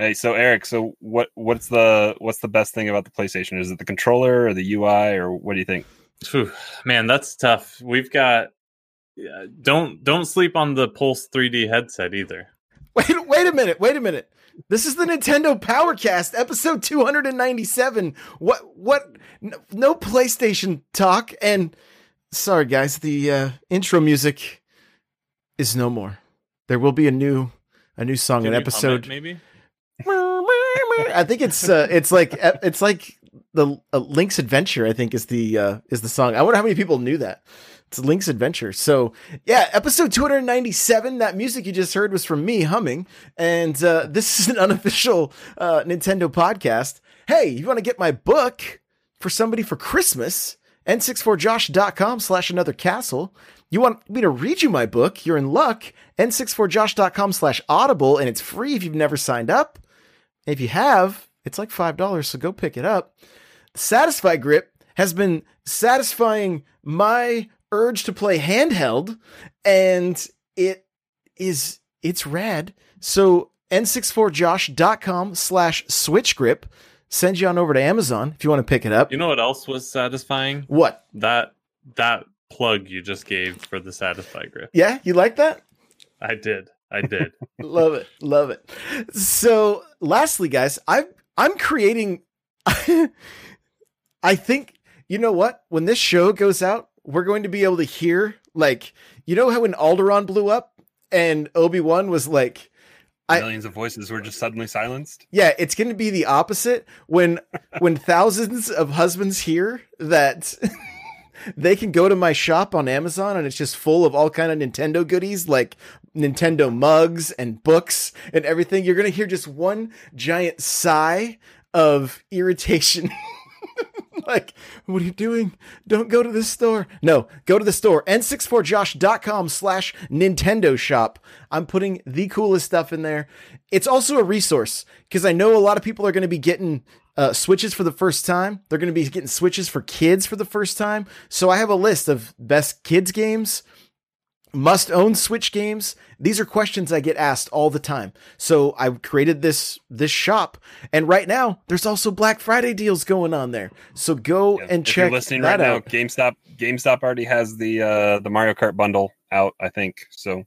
Hey, so Eric, so what what's the what's the best thing about the PlayStation? Is it the controller or the UI or what do you think? Whew, man, that's tough. We've got yeah, don't don't sleep on the Pulse 3D headset either. Wait, wait a minute. Wait a minute. This is the Nintendo Powercast, episode 297. What what no PlayStation talk and sorry guys, the uh, intro music is no more. There will be a new a new song Can an you episode maybe. I think it's uh, it's like it's like the uh, Link's Adventure. I think is the uh, is the song. I wonder how many people knew that. It's Link's Adventure. So yeah, episode 297. That music you just heard was from me humming, and uh, this is an unofficial uh, Nintendo podcast. Hey, you want to get my book for somebody for Christmas? n64josh.com slash another castle. You want me to read you my book? You're in luck. n64josh.com slash audible, and it's free if you've never signed up. If you have, it's like $5, so go pick it up. Satisfye Grip has been satisfying my urge to play handheld, and it is, it's rad. So n64josh.com slash switch grip sends you on over to Amazon if you want to pick it up. You know what else was satisfying? What? That that plug you just gave for the Satisfye grip. Yeah, you like that? I did. I did. love it. Love it. So, lastly, guys, I I'm creating I think you know what? When this show goes out, we're going to be able to hear like you know how when Alderaan blew up and Obi-Wan was like I- Millions of voices were just suddenly silenced. yeah, it's going to be the opposite when when thousands of husbands hear that they can go to my shop on Amazon and it's just full of all kind of Nintendo goodies like Nintendo mugs and books and everything. You're going to hear just one giant sigh of irritation. like, what are you doing? Don't go to the store. No, go to the store. n64josh.com slash Nintendo shop. I'm putting the coolest stuff in there. It's also a resource because I know a lot of people are going to be getting uh, switches for the first time. They're going to be getting switches for kids for the first time. So I have a list of best kids games, must own Switch games. These are questions I get asked all the time. So I created this this shop, and right now there's also Black Friday deals going on there. So go Yeah, and check you're listening that right now, out. GameStop GameStop already has the uh the Mario Kart bundle out, I think. So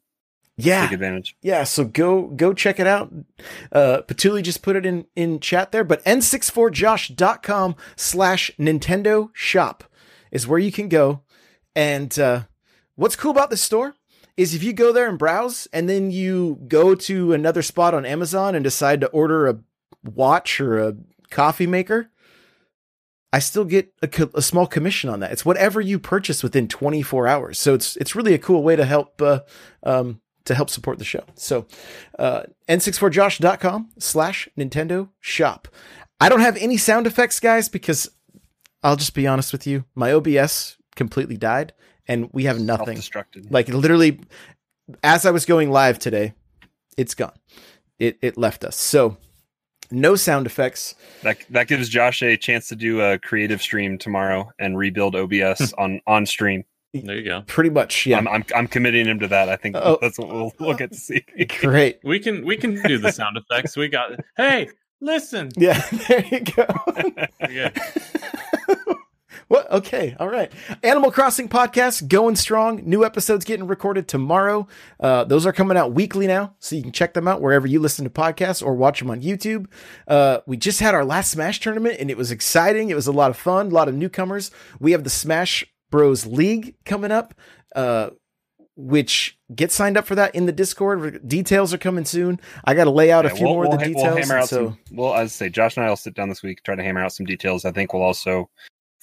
Yeah, take advantage. yeah. So go go check it out. Uh, Patuli just put it in in chat there, but n64josh.com slash Nintendo shop is where you can go. And uh, what's cool about this store is if you go there and browse, and then you go to another spot on Amazon and decide to order a watch or a coffee maker. I still get a, co- a small commission on that. It's whatever you purchase within 24 hours. So it's it's really a cool way to help uh, um, to help support the show. So uh, n64josh.com slash Nintendo shop. I don't have any sound effects, guys, because I'll just be honest with you. My OBS completely died and we have nothing. Like literally, as I was going live today, it's gone. It, it left us. So no sound effects. That that gives Josh a chance to do a creative stream tomorrow and rebuild OBS hmm. on on stream. there you go. Pretty much. Yeah. I'm, I'm I'm committing him to that. I think Oh. that's what we'll, we'll get to see. Great. We can we can do the sound effects. We got Hey, listen. Yeah. There you go. Yeah. What? Okay. All right. Animal Crossing podcast going strong. New episodes getting recorded tomorrow. Uh, those are coming out weekly now, so you can check them out wherever you listen to podcasts or watch them on YouTube. Uh, we just had our last Smash tournament, and it was exciting. It was a lot of fun. A lot of newcomers. We have the Smash Bros League coming up. Uh, which get signed up for that in the Discord. Details are coming soon. I got to lay out a few we'll- more of we'll the ha- details. We'll hammer out so some. Well, as I say, Josh and I will sit down this week, try to hammer out some details. I think we'll also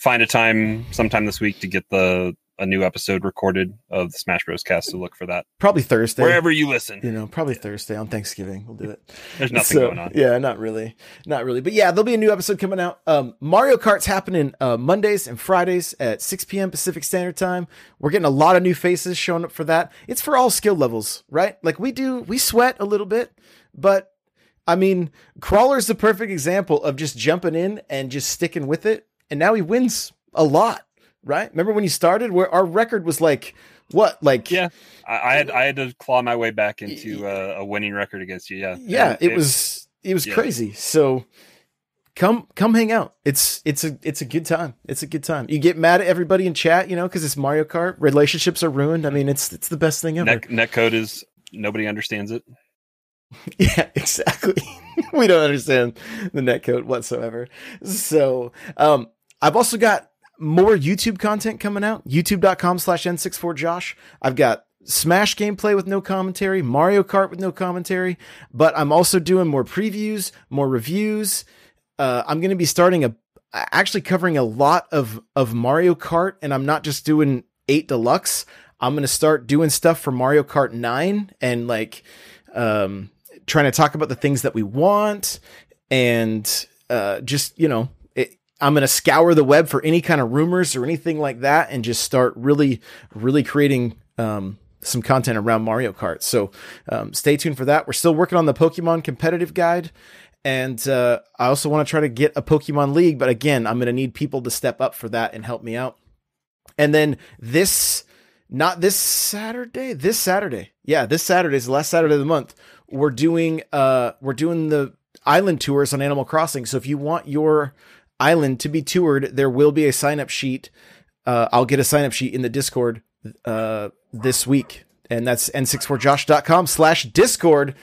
find a time sometime this week to get the a new episode recorded of the Smash Bros. cast. So look for that Probably Thursday. wherever you listen. you know, probably Thursday on Thanksgiving. We'll do it. There's nothing So, going on. Yeah, not really, not really. But yeah, there'll be a new episode coming out. Um, Mario Kart's happening uh, Mondays and Fridays at 6 p.m. Pacific Standard Time. We're getting a lot of new faces showing up for that. It's for all skill levels, right? Like we do, we sweat a little bit, but I mean, Crawler's the perfect example of just jumping in and just sticking with it, and now he wins a lot, right? Remember when he started, where our record was like what, like Yeah, I, I had I had to claw my way back into uh, a winning record against you. Yeah, yeah And it, was it was yeah. crazy. So come come hang out. It's it's a it's a good time. It's a good time. You get mad at everybody in chat you know because it's mario kart. Relationships are ruined. I mean it's it's the best thing ever. Net netcode is nobody understands it. yeah exactly. We don't understand the netcode whatsoever. So um i've also got more youtube content coming out. Youtube.com slash n64josh i've got smash gameplay with no commentary mario kart with no commentary but i'm also doing more previews more reviews. Uh, i'm going to be starting a actually covering a lot of of mario kart and i'm not just doing 8 deluxe. I'm going to start doing stuff for mario kart 9 and like um trying to talk about the things that we want and uh, just you know i'm going to scour the web for any kind of rumors or anything like that and just start really really creating um, some content around mario kart so um, stay tuned for that we're still working on the pokemon competitive guide and uh, i also want to try to get a pokemon league but again i'm going to need people to step up for that and help me out and then this not this Saturday, this Saturday. Yeah, this Saturday is the last Saturday of the month. We're doing uh we're doing the island tours on Animal Crossing. So if you want your island to be toured, there will be a sign up sheet. Uh I'll get a sign up sheet in the Discord uh this week. And that's n64josh.com slash discord.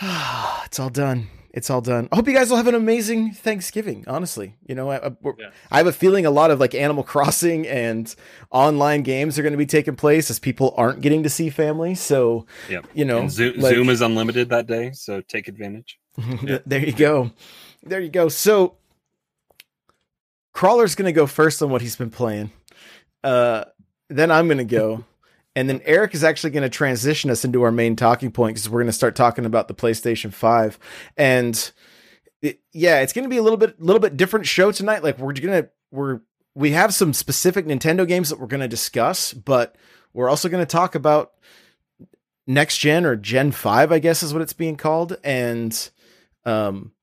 it's all done. It's all done. I hope you guys will have an amazing Thanksgiving. Honestly, you know, I, I, Yeah. I have a feeling a lot of like Animal Crossing and online games are going to be taking place as people aren't getting to see family. So, you know, And Zo- like- Zoom is unlimited that day, so take advantage. there you go. There you go. So, Crawler's going to go first on what he's been playing. Uh, then I'm going to go. And then Eric is actually going to transition us into our main talking point because we're going to start talking about the PlayStation 5. And it, yeah, it's going to be a little bit, little bit different show tonight. Like we're going to, we're, we have some specific Nintendo games that we're going to discuss, but we're also going to talk about next gen or Gen 5, I guess is what it's being called. And, um,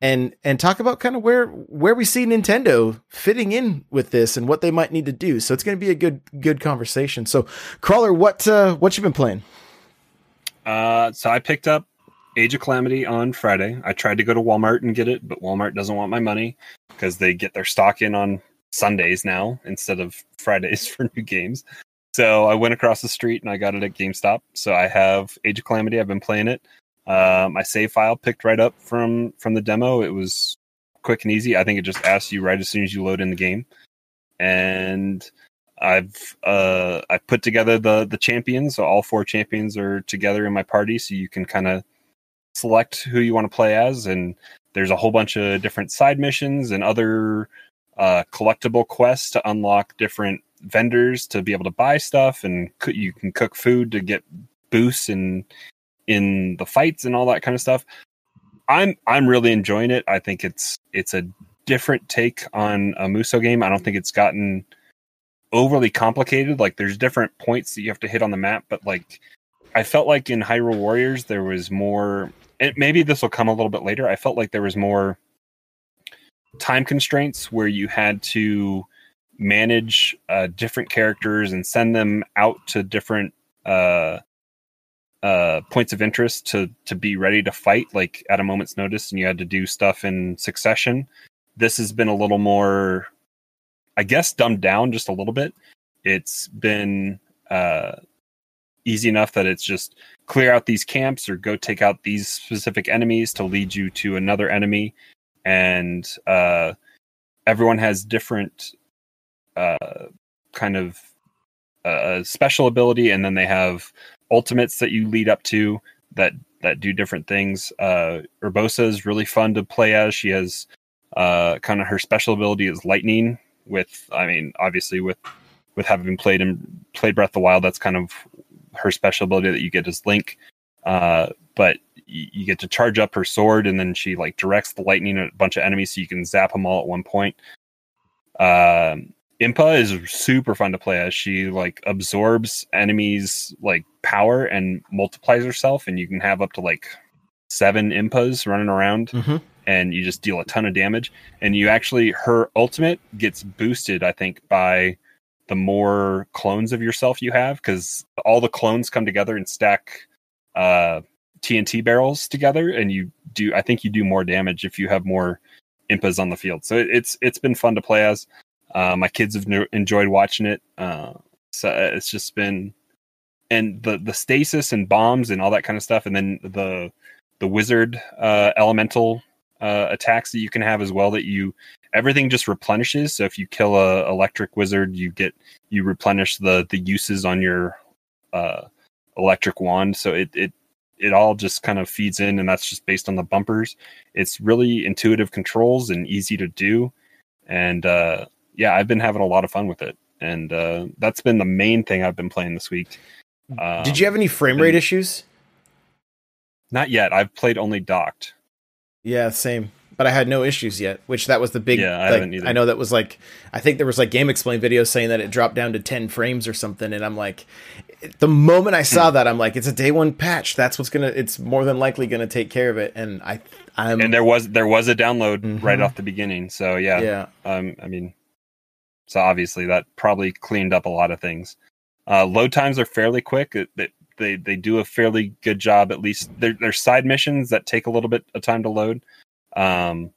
and and talk about kind of where where we see Nintendo fitting in with this and what they might need to do. So it's going to be a good good conversation. So, crawler, what uh, what you been playing? Uh, so I picked up Age of Calamity on Friday. I tried to go to Walmart and get it, but Walmart doesn't want my money because they get their stock in on Sundays now instead of Fridays for new games. So I went across the street and I got it at GameStop. So I have Age of Calamity. I've been playing it. Uh, my save file picked right up from from the demo. It was quick and easy. I think it just asks you right as soon as you load in the game, and I've uh I put together the the champions. So all four champions are together in my party, so you can kind of select who you want to play as, and there's a whole bunch of different side missions and other uh, collectible quests to unlock different vendors to be able to buy stuff, and coo- you can cook food to get boosts and in the fights and all that kind of stuff. I'm I'm really enjoying it. I think it's it's a different take on a Musou game. I don't think it's gotten overly complicated. Like there's different points that you have to hit on the map, but like I felt like in Hyrule Warriors there was more maybe this will come a little bit later. I felt like there was more time constraints where you had to manage uh, different characters and send them out to different uh, uh, points of interest to to be ready to fight like at a moment's notice, and you had to do stuff in succession. This has been a little more, I guess, dumbed down just a little bit. It's been uh, easy enough that it's just clear out these camps or go take out these specific enemies to lead you to another enemy, and uh, everyone has different uh, kind of uh, special ability, and then they have ultimates that you lead up to that that do different things. Uh, Urbosa is really fun to play as. She has uh, kind of her special ability is lightning. With I mean, obviously with with having played and played Breath of the Wild, that's kind of her special ability that you get as Link. Uh, but you get to charge up her sword, and then she like directs the lightning at a bunch of enemies, so you can zap them all at one point. Um, Impa is super fun to play as. She like absorbs enemies like power and multiplies herself, and you can have up to like seven Impas running around, Mm-hmm. and you just deal a ton of damage. And you actually her ultimate gets boosted, I think, by the more clones of yourself you have, because all the clones come together and stack uh, TNT barrels together, and you do. I think you do more damage if you have more Impas on the field. So it, it's it's been fun to play as. Uh, my kids have n- enjoyed watching it. Uh, so it's just been, and the the stasis and bombs and all that kind of stuff, and then the the wizard uh, elemental uh, attacks that you can have as well. That you everything just replenishes. So if you kill a electric wizard, you get you replenish the the uses on your uh, electric wand. So it it it all just kind of feeds in, and that's just based on the bumpers. It's really intuitive controls and easy to do, and uh, yeah, I've been having a lot of fun with it, and uh, that's been the main thing I've been playing this week. Um, Did you have any frame rate issues? Not yet. I've played only docked. Yeah, same. But I had no issues yet, which that was the big. Yeah, I like, haven't either. I know that was like, I think there was like GameXplain videos saying that it dropped down to ten frames or something, and I'm like, the moment I Hmm. saw that, I'm like, it's a day one patch. That's what's gonna. It's more than likely gonna take care of it, and I, I'm. and there was there was a download right Mhm. off the beginning. So yeah, yeah, um, I mean, so obviously that probably cleaned up a lot of things. Uh, load times are fairly quick. It, it, they they do a fairly good job. At least there, there's side missions that take a little bit of time to load, um,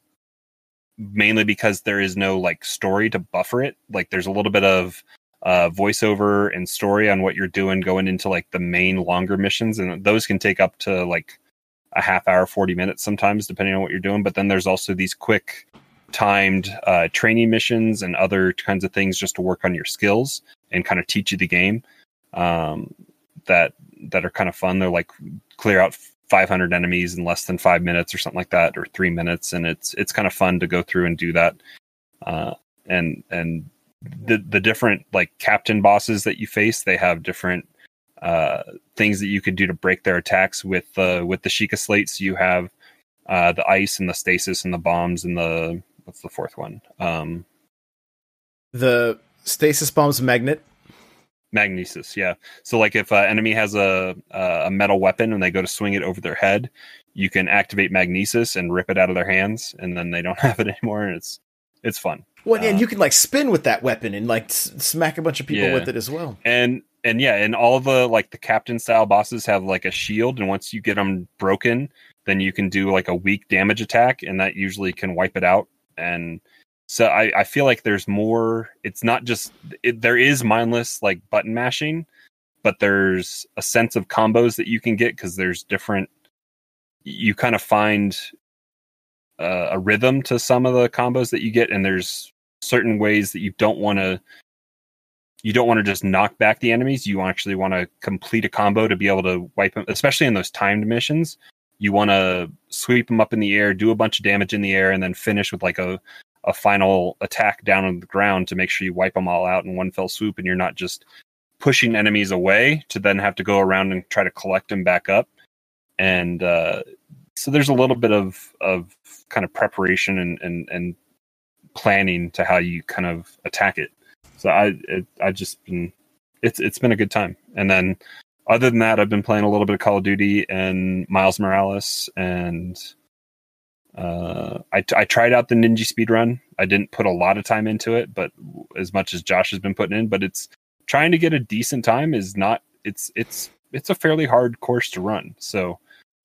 mainly because there is no like story to buffer it. Like there's a little bit of uh, voiceover and story on what you're doing going into like the main longer missions, and those can take up to like a half hour, forty minutes sometimes, depending on what you're doing. But then there's also these quick timed uh, training missions and other kinds of things just to work on your skills and kind of teach you the game um, that that are kind of fun. They're like clear out 500 enemies in less than five minutes or something like that, or three minutes, and it's it's kind of fun to go through and do that. Uh, and and the the different like captain bosses that you face, they have different uh, things that you could do to break their attacks with uh, with the Sheikah slates. You have uh, the ice and the stasis and the bombs and the what's the fourth one? Um, the stasis bombs magnet. magnesis. Yeah. So like if an enemy has a a metal weapon and they go to swing it over their head, you can activate magnesis and rip it out of their hands, and then they don't have it anymore. And it's it's fun. Well, and Uh, you can like spin with that weapon and like s- smack a bunch of people Yeah. with it as well. and and yeah and all the like the captain style bosses have like a shield and once you get them broken then you can do like a weak damage attack and that usually can wipe it out and so i i feel like there's more it's not just it, there is mindless like button mashing but there's a sense of combos that you can get because there's different you kind of find uh, a rhythm to some of the combos that you get and there's certain ways that you don't want to you don't want to just knock back the enemies. You actually want to complete a combo to be able to wipe them, especially in those timed missions. You want to sweep them up in the air, do a bunch of damage in the air, and then finish with like a, a final attack down on the ground to make sure you wipe them all out in one fell swoop and you're not just pushing enemies away to then have to go around and try to collect them back up. And uh, so there's a little bit of, of kind of preparation and, and, and planning to how you kind of attack it. So I it, I just been it's it's been a good time. And then other than that, I've been playing a little bit of Call of Duty and Miles Morales, and uh, I I tried out the Ninja speed run. I didn't put a lot of time into it, but as much as Josh has been putting in, but it's trying to get a decent time is not. It's it's it's a fairly hard course to run. So.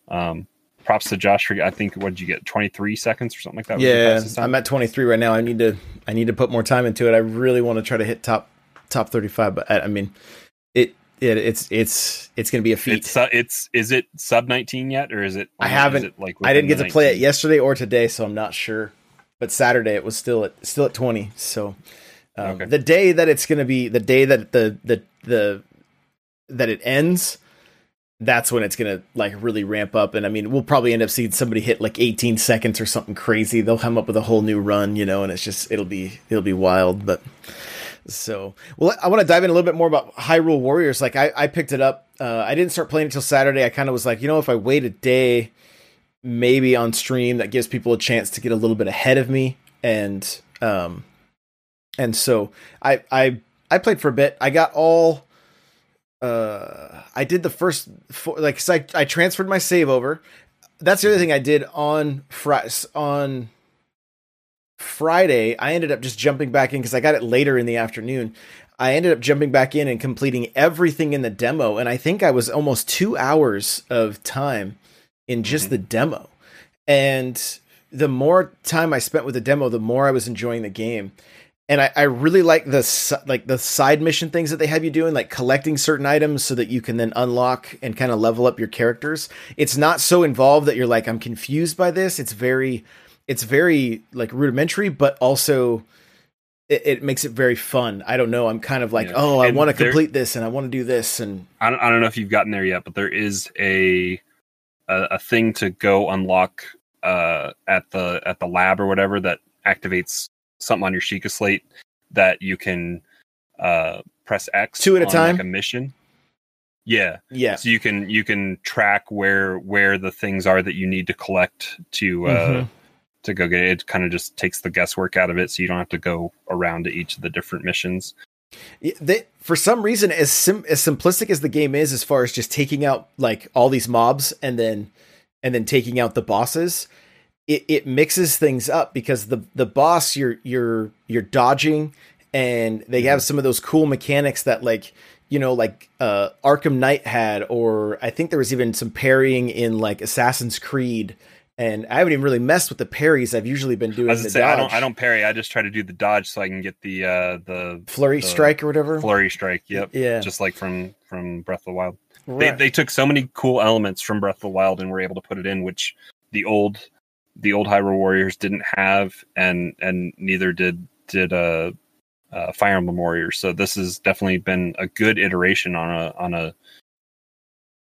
Um, props to Josh for I think what did you get 23 seconds or something like that Yeah. I'm at 23 right now. I need to I need to put more time into it. I really want to try to hit top top 35, but I, I mean, it, it it's it's it's going to be a feat. It's it's is it sub 19 yet or is it I haven't- it like I didn't get to play it yesterday or today, so I'm not sure. But Saturday it was still at still at 20. So um, Okay. the day that it's going to be the day that the the the that it ends, that's when it's going to like really ramp up. And I mean, we'll probably end up seeing somebody hit like 18 seconds or something crazy. They'll come up with a whole new run, you know, and it's just it'll be it'll be wild. But So, well, I want to dive in a little bit more about Hyrule Warriors. Like, I, I picked it up. Uh, I didn't start playing until Saturday. I kind of was like, you know, if I wait a day, maybe on stream, that gives people a chance to get a little bit ahead of me. And, um, and so I, I, I played for a bit. I got all, uh, I did the first, four, like, I, I transferred my save over. That's the other thing I did on Friday, on Friday, I ended up just jumping back in because I got it later in the afternoon. I ended up jumping back in and completing everything in the demo, and I think I was almost two hours of time in just mm-hmm. the demo. And the more time I spent with the demo, the more I was enjoying the game. And I, I really like the like the side mission things that they have you doing, like collecting certain items so that you can then unlock and kind of level up your characters. It's not so involved that you're like, I'm confused by this. It's very it's very like rudimentary, but also it, it, makes it very fun. I don't know. I'm kind of like, yeah. oh, I want to complete this and I want to do this. And I don't, I don't know if you've gotten there yet, but there is a a, a thing to go unlock uh, at the at the lab or whatever that activates something on your Sheikah slate that you can uh, press X two at a time, like a mission. Yeah, yeah. So you can you can track where where the things are that you need to collect to uh, mm-hmm to go get it. It kind of just takes the guesswork out of it, so you don't have to go around to each of the different missions. They, for some reason, as sim, as simplistic as the game is, as far as just taking out like all these mobs and then and then taking out the bosses, it, it mixes things up because the the boss you're you're you're dodging, and they have some of those cool mechanics that like you know like uh Arkham Knight had, or I think there was even some parrying in like Assassin's Creed and I haven't even really messed with the parries. I've usually been doing. I, the say, I don't. I don't parry. I just try to do the dodge so I can get the uh the flurry the strike or whatever. Flurry strike. Yep. Yeah. Just like from from Breath of the Wild. Right. They they took so many cool elements from Breath of the Wild and were able to put it in, which the old the old Hyrule Warriors didn't have, and and neither did did uh, uh Fire Emblem Warriors. So this has definitely been a good iteration on a on a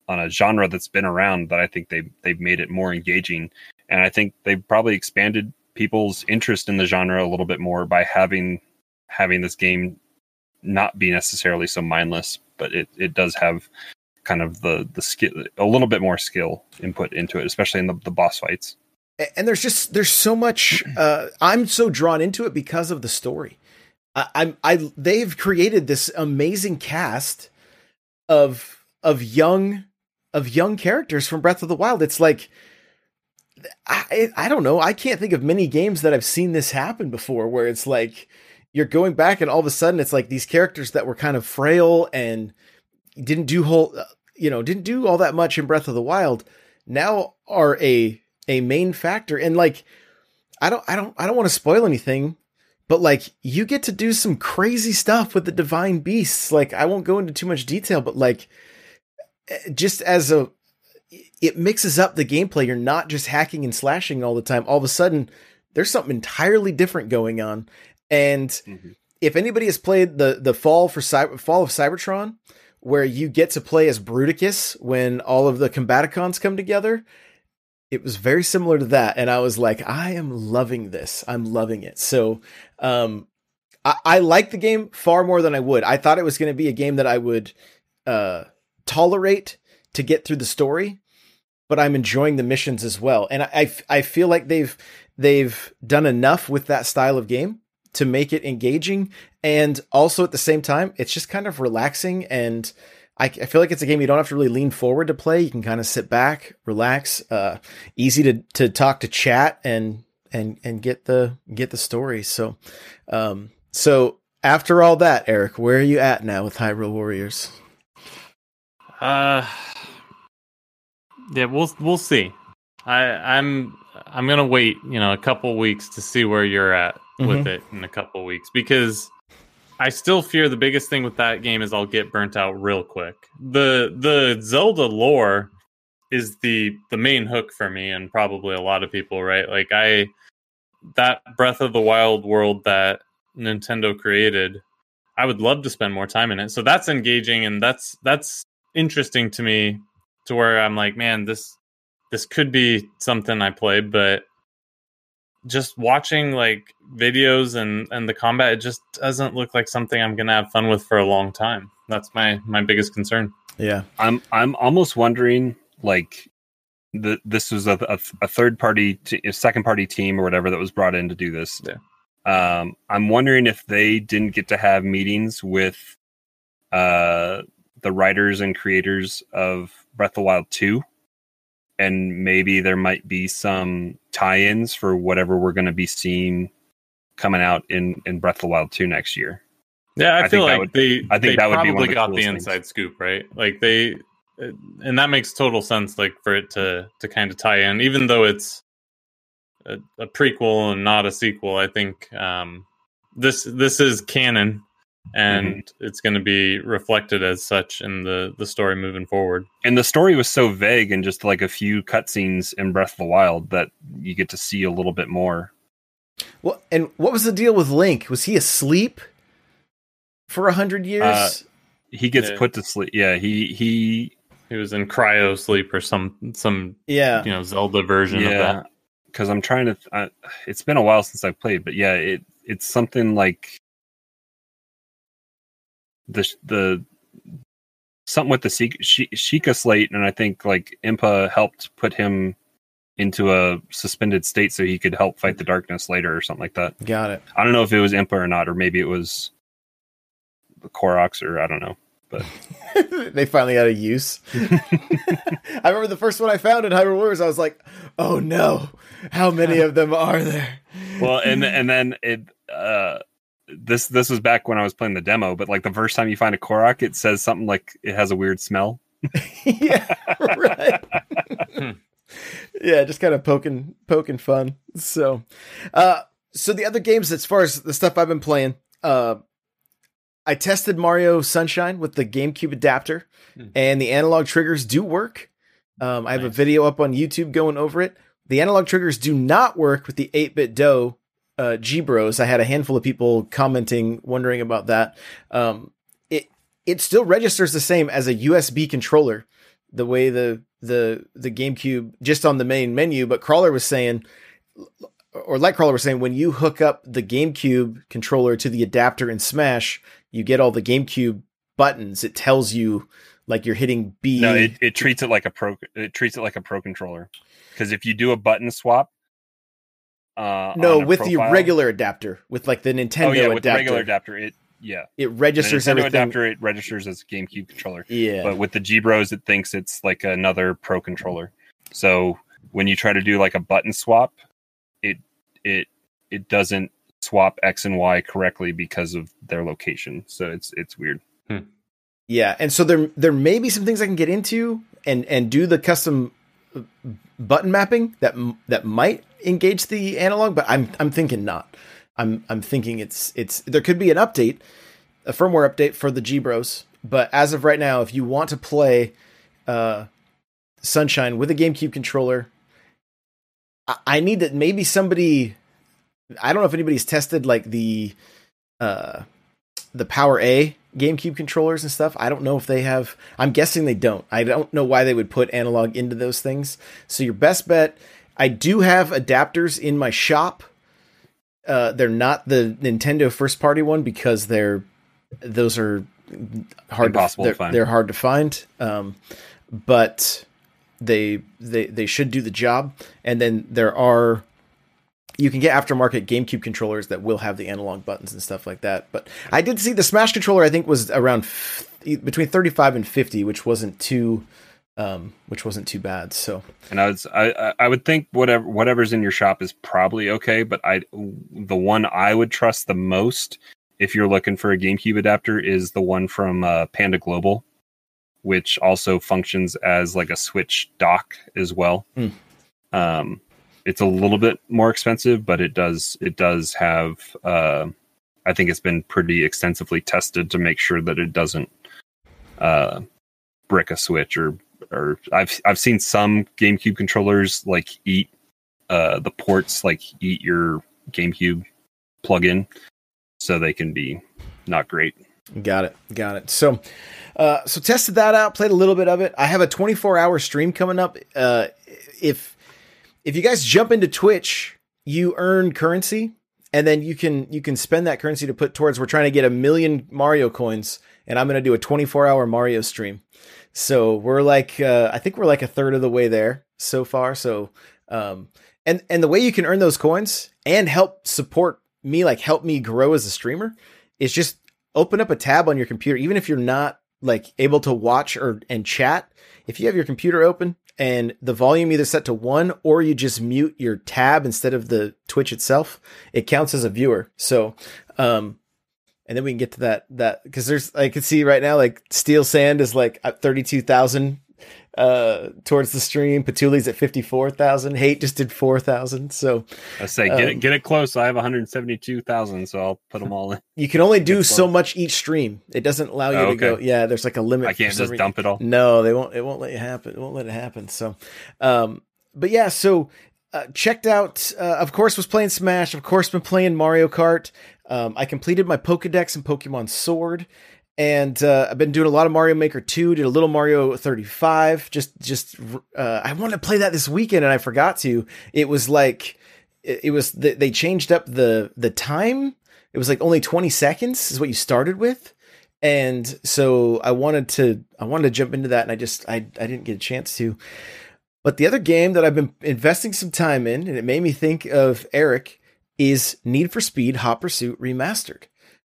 on a genre that's been around that I think they they've made it more engaging, and I think they've probably expanded people's interest in the genre a little bit more by having having this game not be necessarily so mindless, but it it does have kind of the the skill a little bit more skill input into it, especially in the, the boss fights. And there's just there's so much. Uh, I'm so drawn into it because of the story. I, I'm I they've created this amazing cast of of young of young characters from Breath of the Wild. It's like I I don't know. I can't think of many games that I've seen this happen before where it's like you're going back and all of a sudden it's like these characters that were kind of frail and didn't do whole you know, didn't do all that much in Breath of the Wild now are a a main factor and like I don't I don't I don't want to spoil anything but like you get to do some crazy stuff with the divine beasts like I won't go into too much detail but like just as a it mixes up the gameplay. You're not just hacking and slashing all the time. All of a sudden, there's something entirely different going on. And mm-hmm. if anybody has played the the fall for Cyber, fall of Cybertron, where you get to play as Bruticus when all of the Combaticons come together, it was very similar to that. And I was like, I am loving this. I'm loving it. So, um, I, I like the game far more than I would. I thought it was going to be a game that I would, uh, tolerate to get through the story, but I'm enjoying the missions as well. And I, I feel like they've they've done enough with that style of game to make it engaging, and also at the same time, it's just kind of relaxing. And I, I feel like it's a game you don't have to really lean forward to play. You can kind of sit back, relax, uh, easy to to talk to chat and and and get the get the story. So, um, so after all that, Eric, where are you at now with Hyrule Warriors? Uh, yeah, we'll we'll see. I I'm I'm gonna wait, you know, a couple weeks to see where you're at mm-hmm. with it in a couple weeks because I still fear the biggest thing with that game is I'll get burnt out real quick. The the Zelda lore is the the main hook for me and probably a lot of people, right? Like I that Breath of the Wild world that Nintendo created, I would love to spend more time in it. So that's engaging and that's that's interesting to me to where I'm like, man, this this could be something I play, but just watching like videos and and the combat, it just doesn't look like something I'm gonna have fun with for a long time. That's my my biggest concern. Yeah. I'm I'm almost wondering like the this was a, a, a third party t- a second party team or whatever that was brought in to do this. Yeah. Um, I'm wondering if they didn't get to have meetings with uh the writers and creators of Breath of the Wild 2 and maybe there might be some tie-ins for whatever we're going to be seeing coming out in in Breath of the Wild 2 next year. Yeah, I, I feel like would- they I think they that would be probably the got the coolest things. inside scoop, right? Like they, and that makes total sense. Like for it to to kind of tie in, even though it's a, a prequel and not a sequel. I think um, this this is canon, and Mm-hmm. it's going to be reflected as such in the the story moving forward. And the story was so vague and just like a few cutscenes in Breath of the Wild that you get to see a little bit more. Well, and what was the deal with Link? Was he asleep for a hundred years? Uh, He gets Yeah. put to sleep. Yeah, he he He was in cryo sleep or some some yeah. you know Zelda version of that. Because I'm trying to. I, it's been a while since I've played, but yeah, it it's something like the the something with the Sheik- She- Sheikah slate, and I think like Impa helped put him into a suspended state so he could help fight the darkness later or something like that. Got it. I don't know if it was Impa or not, or maybe it was the Koroks, or I don't know. But they finally got a use. I remember the first one I found in Hyrule Warriors. I was like, "Oh no, how many of them are there?" Well, and and then it uh this this was back when I was playing the demo, but like the first time you find a Korok, it says something like it has a weird smell. yeah, right. Hmm. yeah, just kind of poking poking fun. So, uh, so the other games, as far as the stuff I've been playing, uh, I tested Mario Sunshine with the GameCube adapter, Hmm. and the analog triggers do work. Um, I have a video up on YouTube going over it. The analog triggers do not work with the 8BitDo uh. I had a handful of people commenting, wondering about that. Um, it it still registers the same as a USB controller, the way the the the GameCube just on the main menu. But Crawler was saying, or Lightcrawler was saying, when you hook up the GameCube controller to the adapter in Smash, you get all the GameCube buttons. It tells you like you're hitting B. No, it, it treats it like a pro. It treats it like a pro controller. Because if you do a button swap, uh, no, on a with the regular adapter, with like the Nintendo oh yeah, with the adapter, regular adapter, it yeah, it the registers Nintendo everything. adapter it registers as a GameCube controller. Yeah, but with the G Bros, it thinks it's like another Pro controller. So when you try to do like a button swap, it it it doesn't swap X and Y correctly because of their location. So it's it's weird. Yeah, and so there there may be some things I can get into and and do the custom uh, button mapping that that might engage the analog, but I'm I'm thinking not. I'm I'm thinking it's it's there could be an update, a firmware update for the G Bros, but as of right now, if you want to play uh, Sunshine with a GameCube controller, I, I need that maybe somebody. I don't know if anybody's tested like the uh, the PowerA GameCube controllers and stuff. I don't know if they have. I'm guessing they don't. I don't know why they would put analog into those things. So your best bet. I do have adapters in my shop. Uh, they're not the Nintendo first party one because they're those are hard Impossible to, to they're, find. they're hard to find. Um, but they they they should do the job. And then there are you can get aftermarket GameCube controllers that will have the analog buttons and stuff like that. But I did see the Smash controller. I think was around f- between thirty five and fifty, which wasn't too, um, which wasn't too bad. So And I would I I- would think whatever whatever's in your shop is probably okay. But I the one I would trust the most if you're looking for a GameCube adapter is the one from uh, Panda Global, which also functions as like a Switch dock as well. Hmm. Um, it's a little bit more expensive, but it does it does have. Uh, I think it's been pretty extensively tested to make sure that it doesn't uh, brick a Switch or or I've I've seen some GameCube controllers like eat uh, the ports like eat your GameCube plug-in, so they can be not great. Got it. Got it. So, uh, so tested that out, played a little bit of it. I have a 24 hour stream coming up. Uh, if, if you guys jump into Twitch, you earn currency and then you can you can spend that currency to put towards we're trying to get a million Mario coins and I'm going to do a 24 hour Mario stream. So we're like uh, I think we're like a third of the way there so far. So um and and the way you can earn those coins and help support me like help me grow as a streamer is just open up a tab on your computer even if you're not like able to watch or and chat if you have your computer open and the volume either set to one or you just mute your tab instead of the Twitch itself, it counts as a viewer. So, um, and then we can get to that that because there's I can see right now like Steel Sand is like at thirty two thousand uh towards the stream. Patuli's at fifty four thousand. Hate just did four thousand. So I say get Um, it get it close. I have one hundred seventy two thousand, so I'll put them all in. you can only do so much each stream. It doesn't allow you Oh, to go. Yeah, there's like a limit. I can't just reason. dump it all. No, they won't. It won't let you happen. It won't let it happen. So, um, but yeah. So, uh, checked out. Uh, of course, was playing Smash. Of course, been playing Mario Kart. Um, I completed my Pokedex and Pokemon Sword, and uh, I've been doing a lot of Mario Maker Two. Did a little Mario Thirty Five. Just, just. Uh, I wanted to play that this weekend, and I forgot to. It was like, it, it was. th- They changed up the the time. It was like only twenty seconds is what you started with and so I wanted to I wanted to jump into that, and I just I I didn't get a chance to. But the other game that I've been investing some time in, and it made me think of Eric, is Need for Speed Hot Pursuit Remastered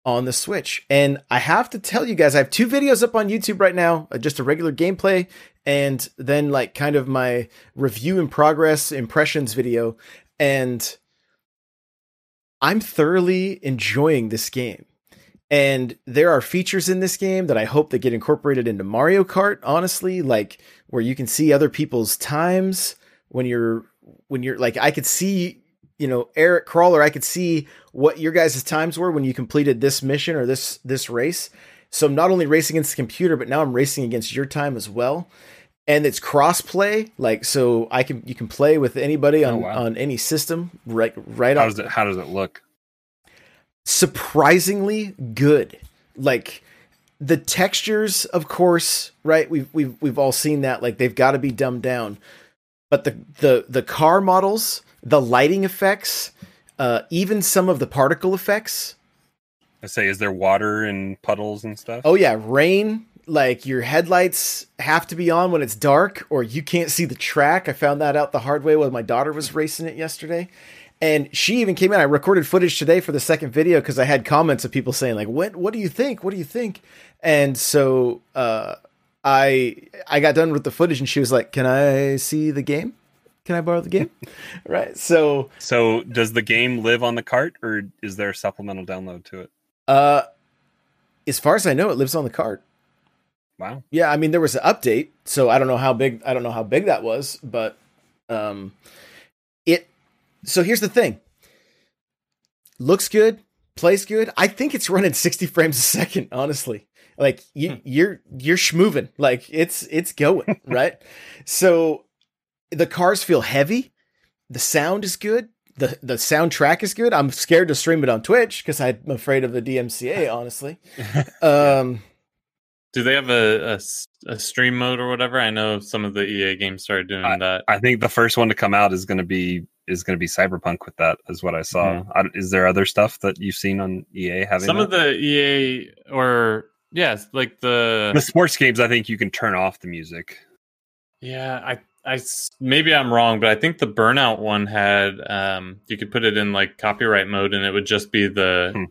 on the Switch. And I have to tell you guys, I have two videos up on YouTube right now, uh, just a regular gameplay, and then like kind of my review in progress impressions video. And I'm thoroughly enjoying this game. And there are features in this game that I hope that get incorporated into Mario Kart, honestly, like where you can see other people's times when you're when you're like I could see, you know, Eric Crawler, I could see what your guys' times were when you completed this mission or this this race. So I'm not only racing against the computer, but now I'm racing against your time as well. And it's cross-play, like so I can you can play with anybody oh, on Oh, wow. on any system right right How does it how does it look? surprisingly good. Like the textures, of course, right? We've we've we've all seen that. Like they've got to be dumbed down. But the the the car models, the lighting effects, uh, even some of the particle effects. I say, is there water and puddles and stuff? Oh yeah, rain. Like your headlights have to be on when it's dark, or you can't see the track. I found that out the hard way when my daughter was racing it yesterday. And she even came in. I recorded footage today for the second video because I had comments of people saying like, "What? What do you think? What do you think?" And so uh, I I got done with the footage, and she was like, "Can I see the game? Can I borrow the game?" right. So So does the game live on the cart, or is there a supplemental download to it? uh, as far as I know, it lives on the cart. Wow. Yeah, I mean there was an update, so I don't know how big I don't know how big that was, but um it so here's the thing. Looks good, plays good. I think it's running 60 frames a second, honestly. Like you you're you're schmoving. Like it's it's going, right? So the cars feel heavy. The sound is good. The the soundtrack is good. I'm scared to stream it on Twitch because I'm afraid of the DMCA, honestly. Um Do they have a a stream mode or whatever? I know some of the EA games started doing that. I think the first one to come out is going to be is going to be Cyberpunk with that, is what I saw. I, is there other stuff that you've seen on EA having Some that? of the EA or yes, like the the sports games? I think you can turn off the music. yeah, I I s- maybe I'm wrong, but I think the Burnout one had um you could put it in like copyright mode and it would just be the Hmm.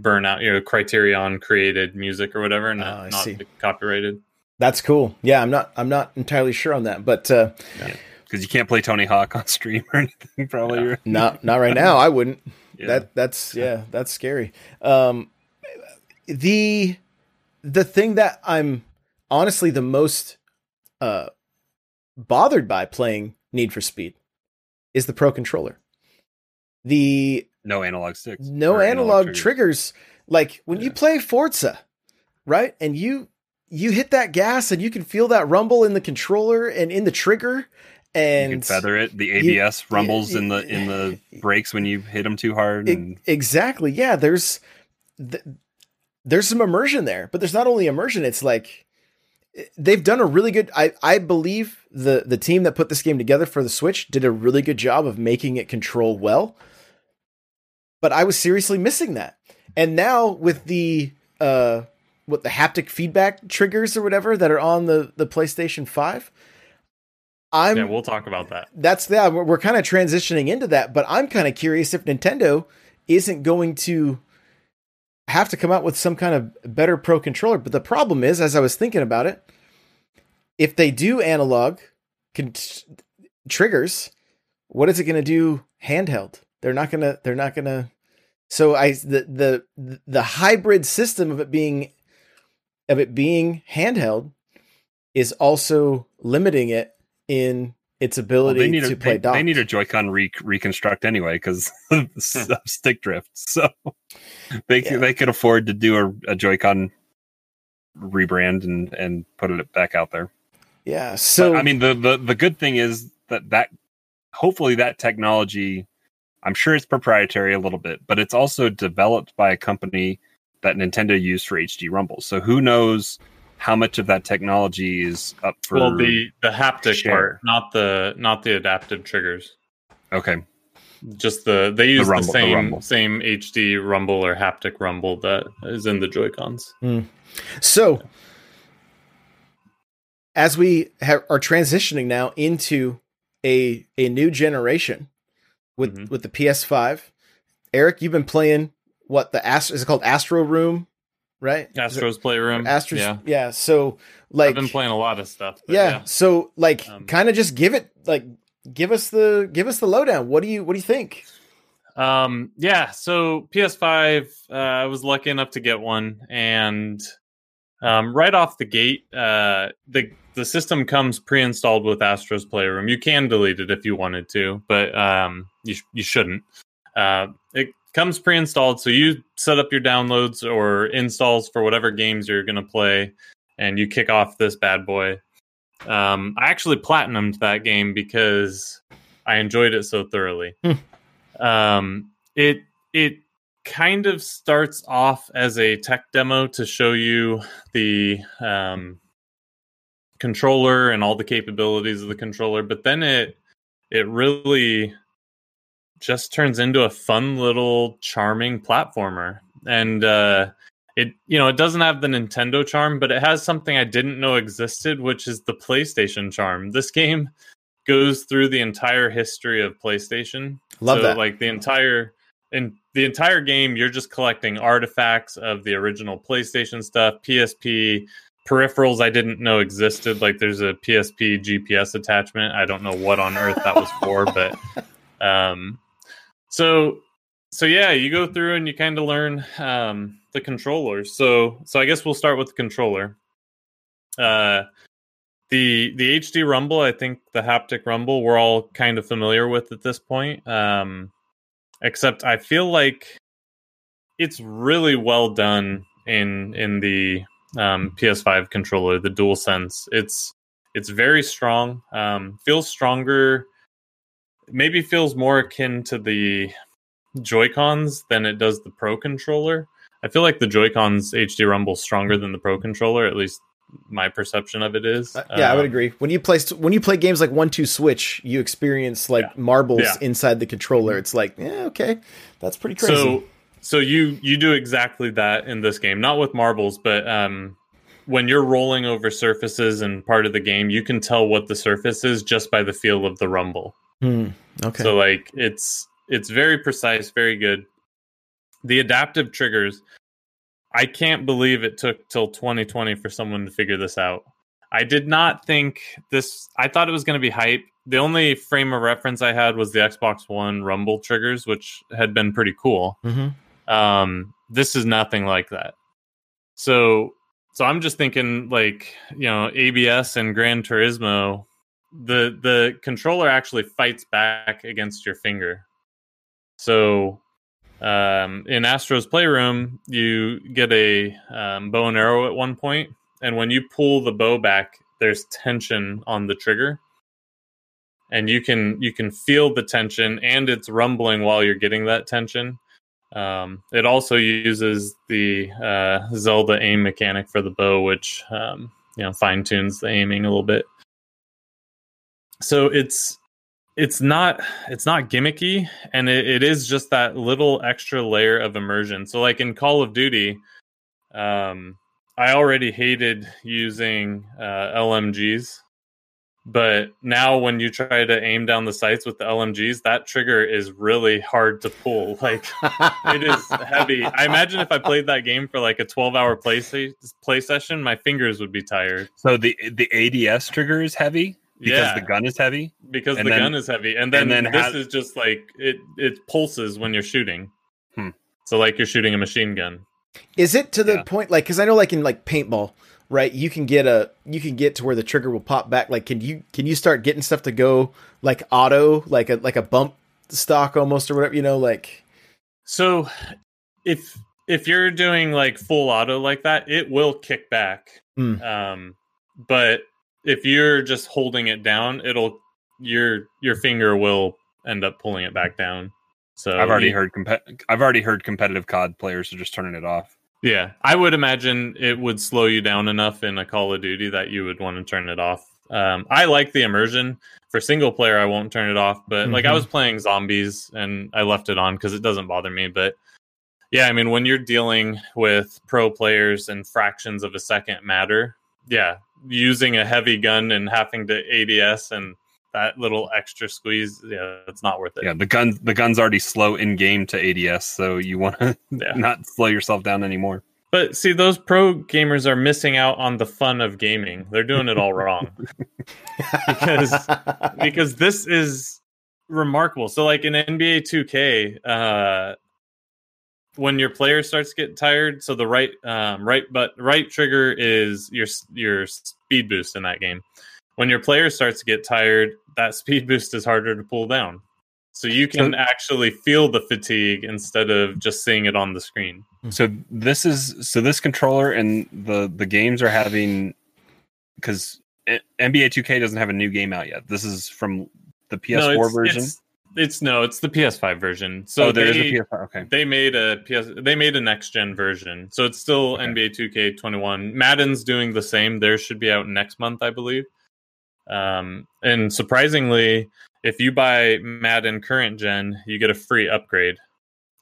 Burnout, you know, Criterion created music or whatever, Oh, I not not see. copyrighted. That's cool. Yeah, I'm not I'm not entirely sure on that, but uh Because you can't play Tony Hawk on stream or anything, probably. Yeah. not not right now. I wouldn't. Yeah. That that's yeah, that's scary. Um the the thing that I'm honestly the most uh bothered by playing Need for Speed is the Pro controller. The no analog sticks. no or analog, triggers. triggers. Like when you play Forza, right? And you you hit that gas and you can feel that rumble in the controller and in the trigger and you can feather it. The you- ABS rumbles in the in the brakes when you hit them too hard. And exactly. Yeah, there's th- there's some immersion there, but there's not only immersion. It's like they've done a really good. I I believe the the team that put this game together for the Switch did a really good job of making it control well. But I was seriously missing that, and now with the uh what the haptic feedback triggers or whatever that are on the the PlayStation Five. I'm yeah, we'll talk about that. That's yeah, we're, we're kind of transitioning into that, but I'm kind of curious if Nintendo isn't going to have to come out with some kind of better pro controller. But the problem is, as I was thinking about it, if they do analog con- triggers, what is it going to do handheld? They're not going to. They're not going to. So I the the the hybrid system of it being of it being handheld is also limiting it in its ability well, need to a, play they, they, need a Joy-Con re- reconstruct anyway because of hmm. stick drift. So they yeah. they could afford to do a, a Joy-Con rebrand and and put it back out there. Yeah. So but, I mean the, the the good thing is that that hopefully that technology I'm sure it's proprietary a little bit, but it's also developed by a company that Nintendo used for HD Rumble. So who knows how much of that technology is up for well the the haptic share. part, not the not the adaptive triggers. Okay. Just the they use the, rumble, the same the same HD rumble or haptic rumble that is in the Joy Cons. Mm. So as we ha- are transitioning now into a a new generation with mm-hmm. with the PS5, Eric, you've been playing what the Astro is it called Astro Room, right? Astro's Playroom. Astro's, yeah. yeah. So like, I've been playing a lot of stuff. Yeah, yeah, So like, um, kind of just give it like, give us the give us the lowdown. What do you what do you think? Um. Yeah. So PS5, uh, I was lucky enough to get one, and um, right off the gate, uh, the the system comes pre-installed with Astro's Playroom. You can delete it if you wanted to, but um, you sh- you shouldn't. Uh, comes pre-installed so you set up your downloads or installs for whatever games you're going to play and you kick off this bad boy um, i actually platinumed that game because i enjoyed it so thoroughly hmm. um, it it kind of starts off as a tech demo to show you the um, controller and all the capabilities of the controller but then it it really just turns into a fun little charming platformer. And uh it you know it doesn't have the nintendo charm but it has something i didn't know existed which is the playstation charm. This game goes through the entire history of playstation. Love so, that. like the entire in the entire game you're just collecting artifacts of the original playstation stuff psp peripherals i didn't know existed. Like there's a psp gps attachment. I don't know what on earth that was for but um so so yeah, you go through and you kind of learn um, the controllers. So so I guess we'll start with the controller. Uh, the the HD Rumble, I think the haptic Rumble, we're all kind of familiar with at this point. Um, except I feel like it's really well done in in the um, PS5 controller, the Dual Sense. It's it's very strong. Um, feels stronger maybe feels more akin to the Joy Cons than it does the Pro controller. I feel like the Joy Cons HD Rumble stronger than the Pro controller. At least my perception of it is. Uh, yeah, I would um, agree. When you play when you play games like One Two Switch, you experience like yeah. marbles yeah. inside the controller. It's like, yeah, okay, that's pretty crazy. So, so you you do exactly that in this game, not with marbles, but um, when you're rolling over surfaces and part of the game, you can tell what the surface is just by the feel of the rumble. Hmm, okay. So like it's it's very precise, very good. The adaptive triggers, I can't believe it took till 2020 for someone to figure this out. I did not think this I thought it was going to be hype. The only frame of reference I had was the Xbox One Rumble triggers, which had been pretty cool. Mm-hmm. Um, this is nothing like that. So, so I'm just thinking like you know ABS and Gran Turismo the the controller actually fights back against your finger. So um, in Astro's Playroom, you get a um, bow and arrow at one point, and when you pull the bow back, there's tension on the trigger, and you can you can feel the tension, and it's rumbling while you're getting that tension. Um, it also uses the uh, Zelda aim mechanic for the bow, which um, you know fine tunes the aiming a little bit. So it's it's not it's not gimmicky and it, it is just that little extra layer of immersion. So like in call of duty um i already hated using uh, lmgs but now when you try to aim down the sights with the lmgs that trigger is really hard to pull. Like it is heavy. I imagine if i played that game for like a 12 hour play, se- play session my fingers would be tired. So the the ADS trigger is heavy because Yeah. the gun is heavy. because the then- gun is heavy and then, and then this ha- is just like it it pulses when you're shooting Hmm. so like you're shooting a machine gun Is it to the Yeah. point like because I know like in like paintball, right? You can get a you can get to where the trigger will pop back. Like, can you can you start getting stuff to go like auto, like a like a bump stock almost or whatever? You know, like so if if you're doing like full auto like that it will kick back Hmm. um but if you're just holding it down it'll your your finger will end up pulling it back down so I've already you- heard compe- I've already heard competitive COD players are just turning it off. Yeah, I would imagine it would slow you down enough in a Call of Duty that you would want to turn it off. Um, I like the immersion for single player. I won't turn it off, but like I Mhm. was playing zombies and I left it on because it doesn't bother me. But yeah, I mean, when you're dealing with pro players and fractions of a second matter, yeah, using a heavy gun and having to ADS and that little extra squeeze, yeah, it's not worth it. Yeah, the gun the gun's already slow in game to ADS, so you want to Yeah. not slow yourself down anymore. But see, those pro gamers are missing out on the fun of gaming. They're doing it all wrong. Because- because this is remarkable. So, like in NBA 2K, uh, when your player starts getting tired, so the right um, right but right trigger is your your speed boost in that game. When your player starts to get tired, that speed boost is harder to pull down. So you can actually feel the fatigue instead of just seeing it on the screen. So this is so this controller and the the games are having because NBA 2K doesn't have a new game out yet. This is from the PS4 it's, version. It's, it's no, it's the PS5 version. So oh, there is they, a PS5. Okay, they made a PS they made a next gen version. So it's still Okay. NBA 2K21. Madden's doing the same. Theirs should be out next month, I believe. Um, and surprisingly, if you buy Madden current gen, you get a free upgrade.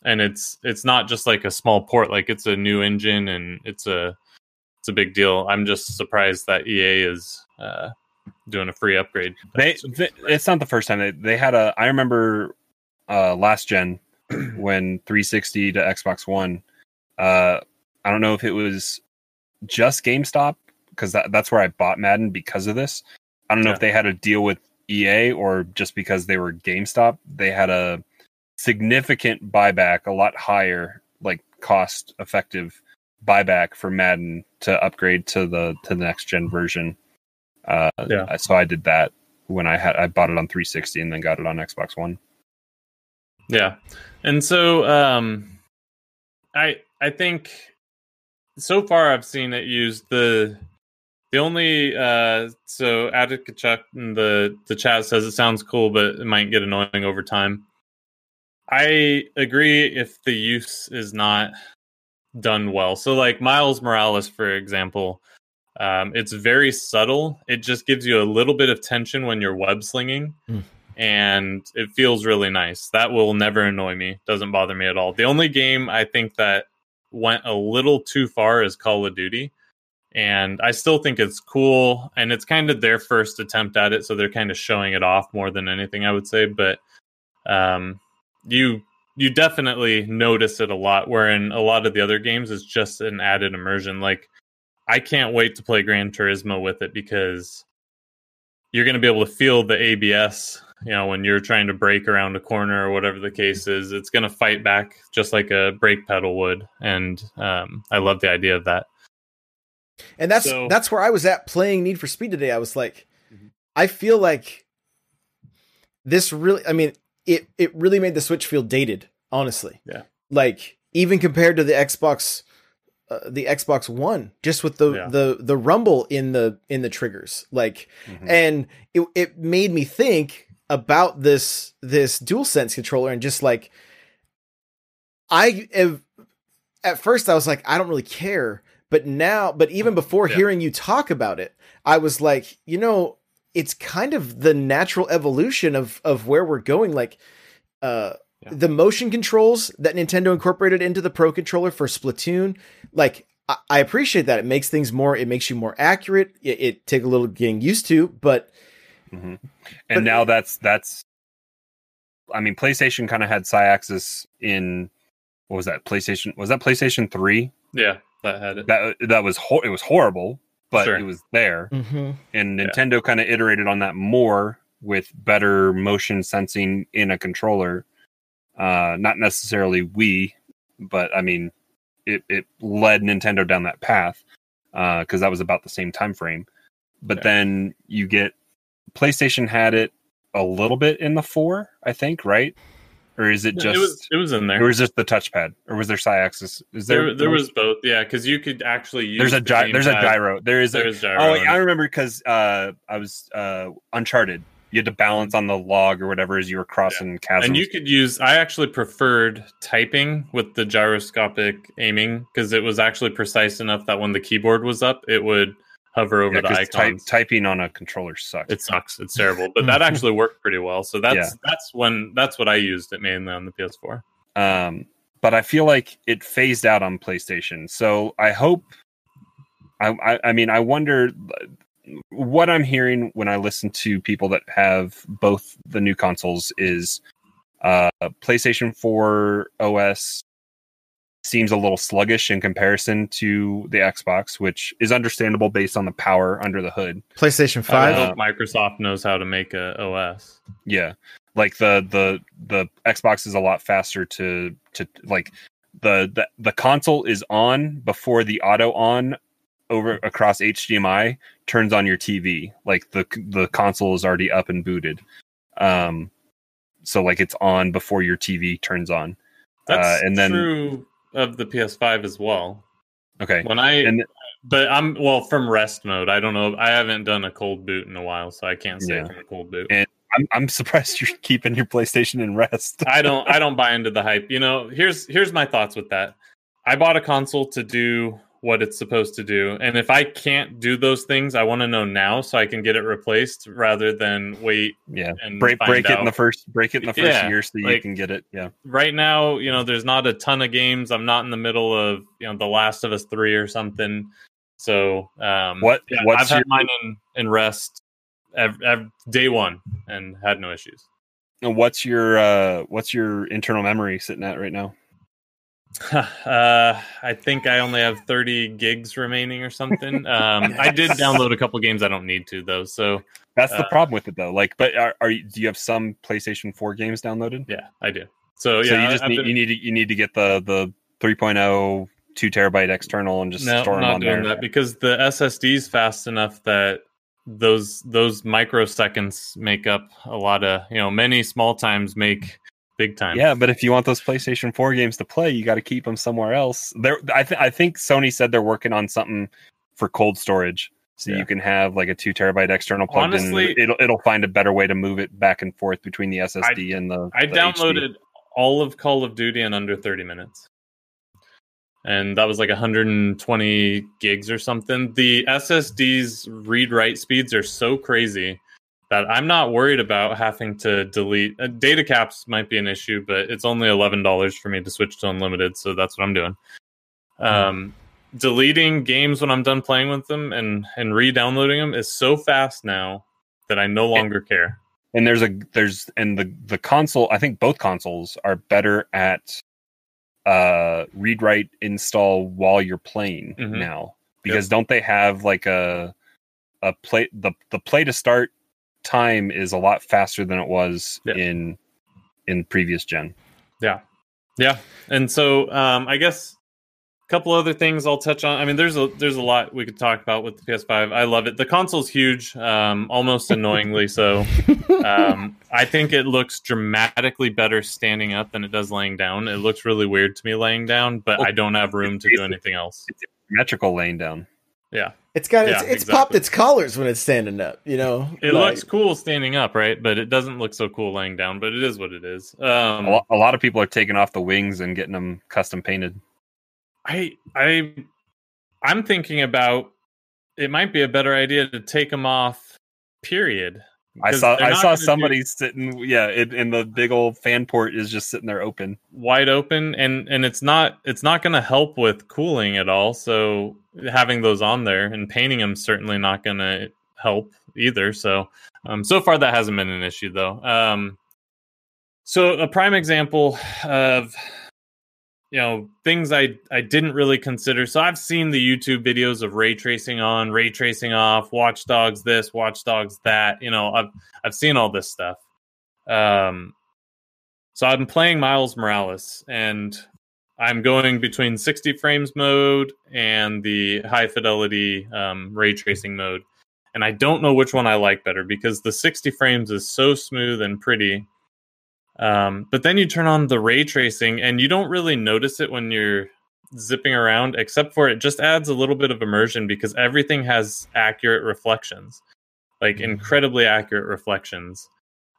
And it's it's not just like a small port, like it's a new engine and it's a it's a big deal. I'm just surprised that EA is uh, doing a free upgrade. they, they it's not the first time they they had a. I remember uh last gen when 360 to Xbox One. Uh, I don't know if it was just GameStop because that, that's where I bought Madden because of this. I don't know Yeah. if they had a deal with EA or just because they were GameStop. They had a significant buyback, a lot higher, like cost effective buyback for Madden to upgrade to the to the next gen version. Uh, Yeah. So I did that when I had I bought it on 360 and then got it on Xbox One. Yeah. And so um I I think so far I've seen it used the the only uh so Attica Chuck in the the chat says it sounds cool but it might get annoying over time. I agree if the use is not done well. So like Miles Morales for example, um it's very subtle. It just gives you a little bit of tension when you're web slinging and it feels really nice. That will never annoy me. Doesn't bother me at all. The only game I think that went a little too far is Call of Duty. And I still think it's cool and it's kind of their first attempt at it, so they're kind of showing it off more than anything I would say, but um you you definitely notice it a lot where in a lot of the other games it's just an added immersion like I can't wait to play Gran Turismo with it because you're going to be able to feel the ABS, you know, when you're trying to brake around a corner or whatever the case is. It's going to fight back just like a brake pedal would, and um, I love the idea of that. And that's So- that's where I was at playing Need for Speed today. I was like, Mhm. I feel like this really. I mean, it it really made the Switch feel dated. Honestly, Yeah. Like even compared to the Xbox, uh, the Xbox One, just with the Yeah. the the rumble in the in the triggers, like, Mhm. and it it made me think about this this DualSense controller and just like, I have, at first I was like, I don't really care. But now, but even before Yeah. hearing you talk about it, I was like, you know, it's kind of the natural evolution of of where we're going. Like, uh, Yeah. the motion controls that Nintendo incorporated into the Pro controller for Splatoon, like. I- I appreciate that. It makes things more. It makes you more accurate. It, it take a little getting used to, but Mhm. But- And now that's that's. I mean, PlayStation kind of had Sixaxis in what was that? PlayStation was that PlayStation Three? Yeah, that had it. That that was hor- it was horrible, but Sure. it was there. Mm-hmm. And Yeah. Nintendo kind of iterated on that more with better motion sensing in a controller. Uh, not necessarily Wii, but I mean, it it led Nintendo down that path uh, because that was about the same time frame. But Yeah. then you get PlayStation had it a little bit in the four, I think, right? Or is it just it was it was in there. or was just the touchpad, or was there Sixaxis? Is there there, there was both, yeah, because you could actually use. there's a the gy- there's a gyro. There is a There's gyro. Oh, I remember because uh, I was uh, Uncharted. You had to balance on the log or whatever as you were crossing chasms. and you could use. I actually preferred typing with the gyroscopic aiming because it was actually precise enough that when the keyboard was up, it would hover over Yeah, the icons. type, typing on a controller sucks. it sucks. It's terrible, but that actually worked pretty well. So that's Yeah. that's when that's what I used it mainly on the PS4. um, but I feel like it phased out on PlayStation. So I hope. I, I, I mean, I wonder what I'm hearing when I listen to people that have both the new consoles is uh, PlayStation 4 OS seems a little sluggish in comparison to the Xbox, which is understandable based on the power under the hood. PlayStation Five. don't Microsoft knows how to make a OS. Yeah. Like the the the Xbox is a lot faster to to like the the, the console is on before the auto on over across HDMI turns on your TV. Like the the console is already up and booted. Um so like it's on before your TV turns on. That's Uh, and then- true of the PS5 as well. Okay. When I And- but I'm well from rest mode. I don't know. I haven't done a cold boot in a while, so I can't say Yeah. from a cold boot. And- I'm I'm surprised you're keeping your PlayStation in rest. I don't I don't buy into the hype. You know, here's here's my thoughts with that. I bought a console to do what it's supposed to do, and if I can't do those things, I want to know now so I can get it replaced rather than wait yeah. and Break break it in the first break it in the first Yeah, year so you can get it. Yeah. right now, you know, there's not a ton of games. I'm not in the middle of you know The Last of Us three or something. So um, What- yeah, what's I've had your- mine in, in rest ev- ev- day one and had no issues. And what's your uh what's your internal memory sitting at right now? uh, I think I only have 30 gigs remaining or something. Um, I did download a couple games I don't need to though. So That's the Uh, problem with it though. Like, but are, are you, do you have some PlayStation 4 games downloaded? yeah, I do. So yeah, so you just need been- you need to, you need to get the the 3.0 two terabyte external and just no, store them not on doing there. that because the SSD is fast enough that those those microseconds make up a lot of you know many small times make big time. Yeah, but if you want those PlayStation 4 games to play, you got to keep them somewhere else. There, I, th- I think Sony said they're working on something for cold storage, so Yeah. you can have like a two terabyte external plugged Honestly- in. It'll it'll find a better way to move it back and forth between the SSD and the. I the HD. downloaded all of Call of Duty in under 30 minutes. And that was like 120 gigs or something. The SSD's read write speeds are so crazy that I'm not worried about having to delete. Uh, data caps might be an issue, but it's only $11 for me to switch to unlimited. So that's what I'm doing. Um, deleting games when I'm done playing with them and, and re downloading them is so fast now that I no longer care. and there's a there's and the the console i think both consoles are better at uh read write install while you're playing Mhm. now because don't they have like a a play the the play to start time is a lot faster than it was Yeah. in in previous gen Yeah, yeah, and so um, I guess a couple other things I'll touch on. I mean, there's a there's a lot we could talk about with the PS5. I love it. The console's huge, um, almost annoyingly so. Um, I think it looks dramatically better standing up than it does laying down. It looks really weird to me laying down, but I don't have room to do anything else. It's metrical laying down It's got it's, Yeah, it's popped exactly. its collars when it's standing up. You know, It Like, looks cool standing up, right? But it doesn't look so cool laying down. But it is what it is. Um, a, lo- a lot of people are taking off the wings and getting them custom painted I I I'm thinking about it might be a better idea to take them off. Period. I saw I saw gonna do- somebody sitting yeah, it, and the big old fan port is just sitting there open. wide open and and it's not it's not going to help with cooling at all so having those on there and painting them certainly not going to help either so um so far that hasn't been an issue though um so a prime example of you know things i i didn't really consider so i've seen the youtube videos of ray tracing on ray tracing off watchdogs this watchdogs that you know i've i've seen all this stuff um so I'm playing Miles Morales and I'm going between 60 frames mode and the high fidelity um, ray tracing mode. And I don't know which one I like better because the 60 frames is so smooth and pretty. Um, but then you turn on the ray tracing and you don't really notice it when you're zipping around, except for it just adds a little bit of immersion because everything has accurate reflections, like incredibly accurate reflections.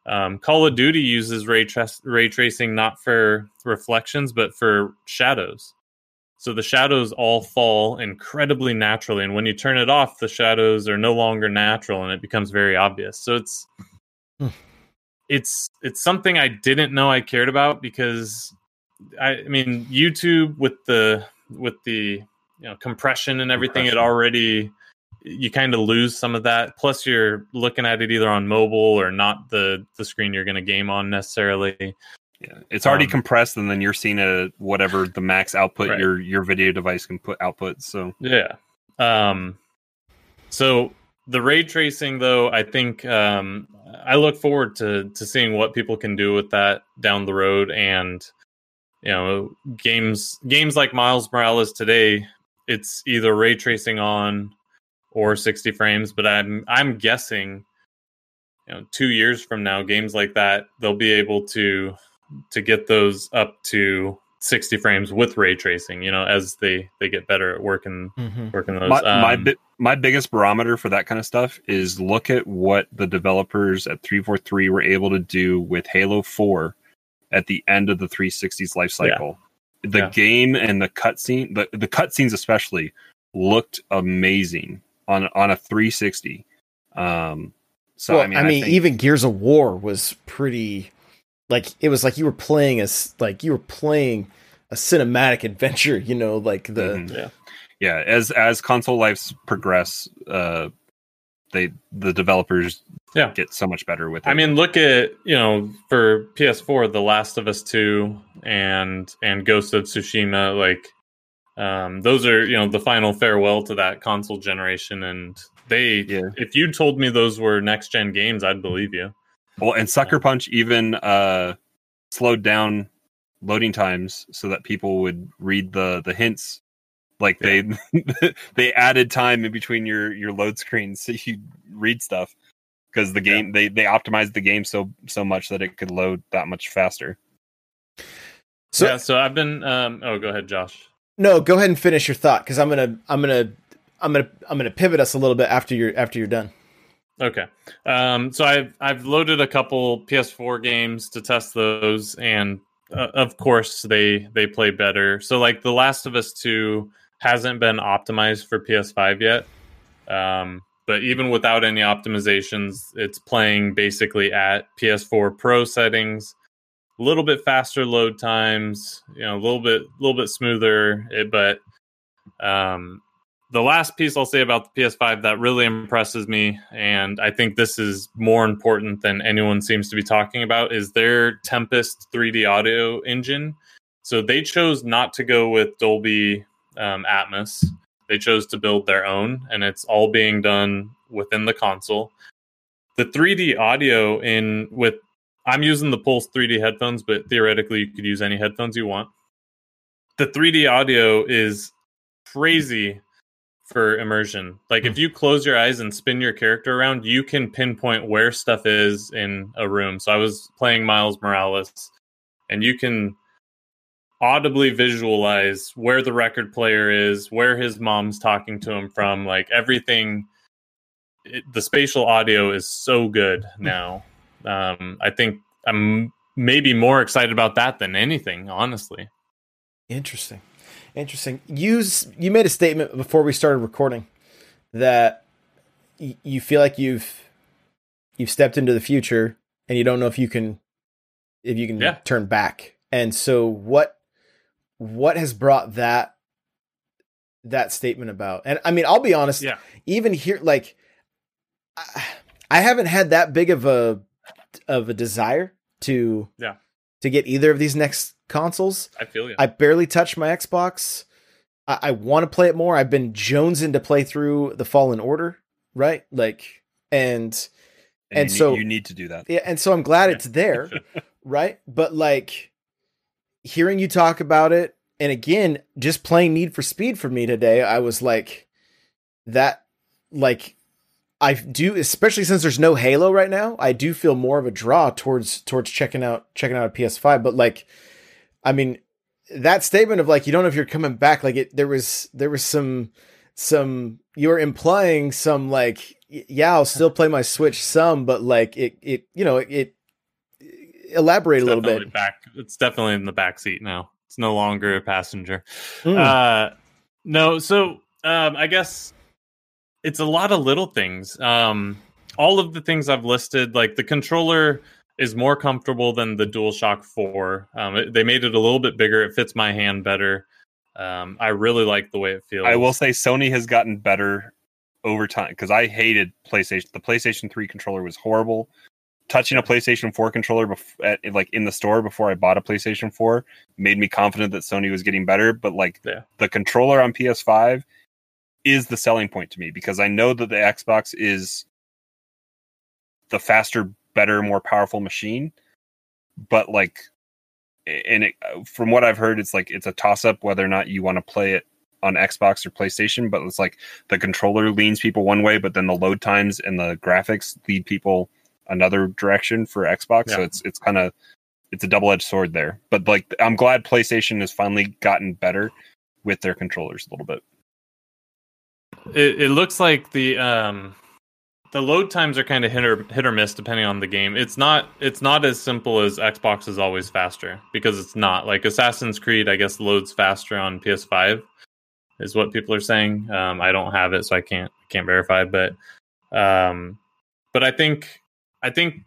Um, Call of Duty uses ray, tra- ray tracing not for reflections, but for shadows. So the shadows all fall incredibly naturally, and when you turn it off, the shadows are no longer natural, and it becomes very obvious. So it's Hmm. It's it's something I didn't know I cared about because I, I mean YouTube with the with the you know compression and everything, it already you kind of lose some of that. Plus, you're looking at it either on mobile or not the the screen you're going to game on necessarily. Yeah, it's already Um, compressed, and then you're seeing a whatever the max output Right. your your video device can put output. So Yeah. Um, so the ray tracing, though, I think um, I look forward to to seeing what people can do with that down the road, and you know, games games like Miles Morales today, it's either ray tracing on or 60 frames, but I'm I'm guessing, you know, two years from now, games like that they'll be able to to get those up to 60 frames with ray tracing. You know, as they they get better at working Mm-hmm. working those. my my, um, bi- my biggest barometer for that kind of stuff is look at what the developers at 343 were able to do with Halo 4 at the end of the 360's life cycle. The Yeah. game and the cutscene, the the cutscenes especially looked amazing on on a 360. Um so well, I mean, I think- even Gears of War was pretty like it was like you were playing a s- like you were playing a cinematic adventure. You know, like the Mhm. Yeah. Yeah as as console lives progress uh they the developers Yeah. get so much better with it I mean, look at you know for PS4, The Last of Us Two and and Ghost of Tsushima. Like, um, those are you know the final farewell to that console generation, and they. Yeah. If you told me those were next gen games, I'd believe you. well and sucker punch even uh slowed down loading times so that people would read the the hints like they they added time in between your your load screens so you read stuff because the game they they optimized the game so so much that it could load that much faster so yeah. So I've been. Um, oh, go ahead, Josh. no. Go ahead and finish your thought because I'm gonna I'm gonna I'm gonna I'm gonna pivot us a little bit after you're after you're done. Okay. Um, so I've I've loaded a couple PS4 games to test those, and uh, of course they they play better. So like The Last of Us Two hasn't been optimized for PS5 yet, um, but even without any optimizations, it's playing basically at PS4 Pro settings. A little bit faster load times, you know, a little bit a little bit smoother, it, but um, the last piece I'll say about the PS5 that really impresses me, and I think this is more important than anyone seems to be talking about, is their Tempest 3D audio engine. So they chose not to go with Dolby um, Atmos. They chose to build their own, and it's all being done within the console. The 3D audio in with I'm using the Pulse 3D headphones, but theoretically you could use any headphones you want. The 3D audio is crazy for immersion. Like if you close your eyes and spin your character around, you can pinpoint where stuff is in a room. So I was playing Miles Morales and you can audibly visualize where the record player is, where his mom's talking to him from, like everything it, the spatial audio is so good now. Um I think I'm maybe more excited about that than anything, honestly. Interesting. Interesting. You you made a statement before we started recording that y- you feel like you've you've stepped into the future and you don't know if you can if you can Yeah. turn back. And so what what has brought that that statement about? And I mean, I'll be honest, Yeah. even here like I, I haven't had that big of a of a desire to Yeah. to get either of these next consoles. I feel you. I barely touch my Xbox. I, I want to play it more. I've been jonesing to play through the Fallen Order, right? Like, and And you so- need, you need to do that. yeah, and so I'm glad it's there, right? But like, hearing you talk about it, and again, just playing Need for Speed for me today, I was like, that, like, I do, especially since there's no Halo right now. I do feel more of a draw towards towards checking out checking out a PS5. But like, I mean, that statement of like you don't know if you're coming back, like it, there was there was some some you're implying some like yeah, I'll still play my Switch some, but like it it you know it, it elaborate a little bit. Back. It's definitely in the back seat now. It's no longer a passenger. Mm. Uh, no, so um, I guess it's a lot of little things. Um, all of the things I've listed, like the controller is more comfortable than the DualShock 4. Um, it- they made it a little bit bigger. It fits my hand better. Um, I really like the way it feels. I will say Sony has gotten better over time because I hated PlayStation. The PlayStation 3 controller was horrible. Touching a PlayStation 4 controller bef- at, like in the store before I bought a PlayStation 4 made me confident that Sony was getting better. But like Yeah. the controller on PS5 is the selling point to me because I know that the Xbox is the faster, better, more powerful machine. But like, and it, from what I've heard, it's like it's a toss up whether or not you want to play it on Xbox or PlayStation. But it's like the controller leans people one way, but then the load times and the graphics lead people another direction for Xbox. So it's it's kind of it's a double edged sword there. But like, I'm glad PlayStation has finally gotten better with their controllers a little bit. it, it looks like the um the load times are kind of hit or hit or miss depending on the game. It's not it's not as simple as Xbox is always faster because it's not. Like Assassin's Creed, I guess loads faster on PS5 is what people are saying. Um, I don't have it, so I can't can't verify. But um, but I think I think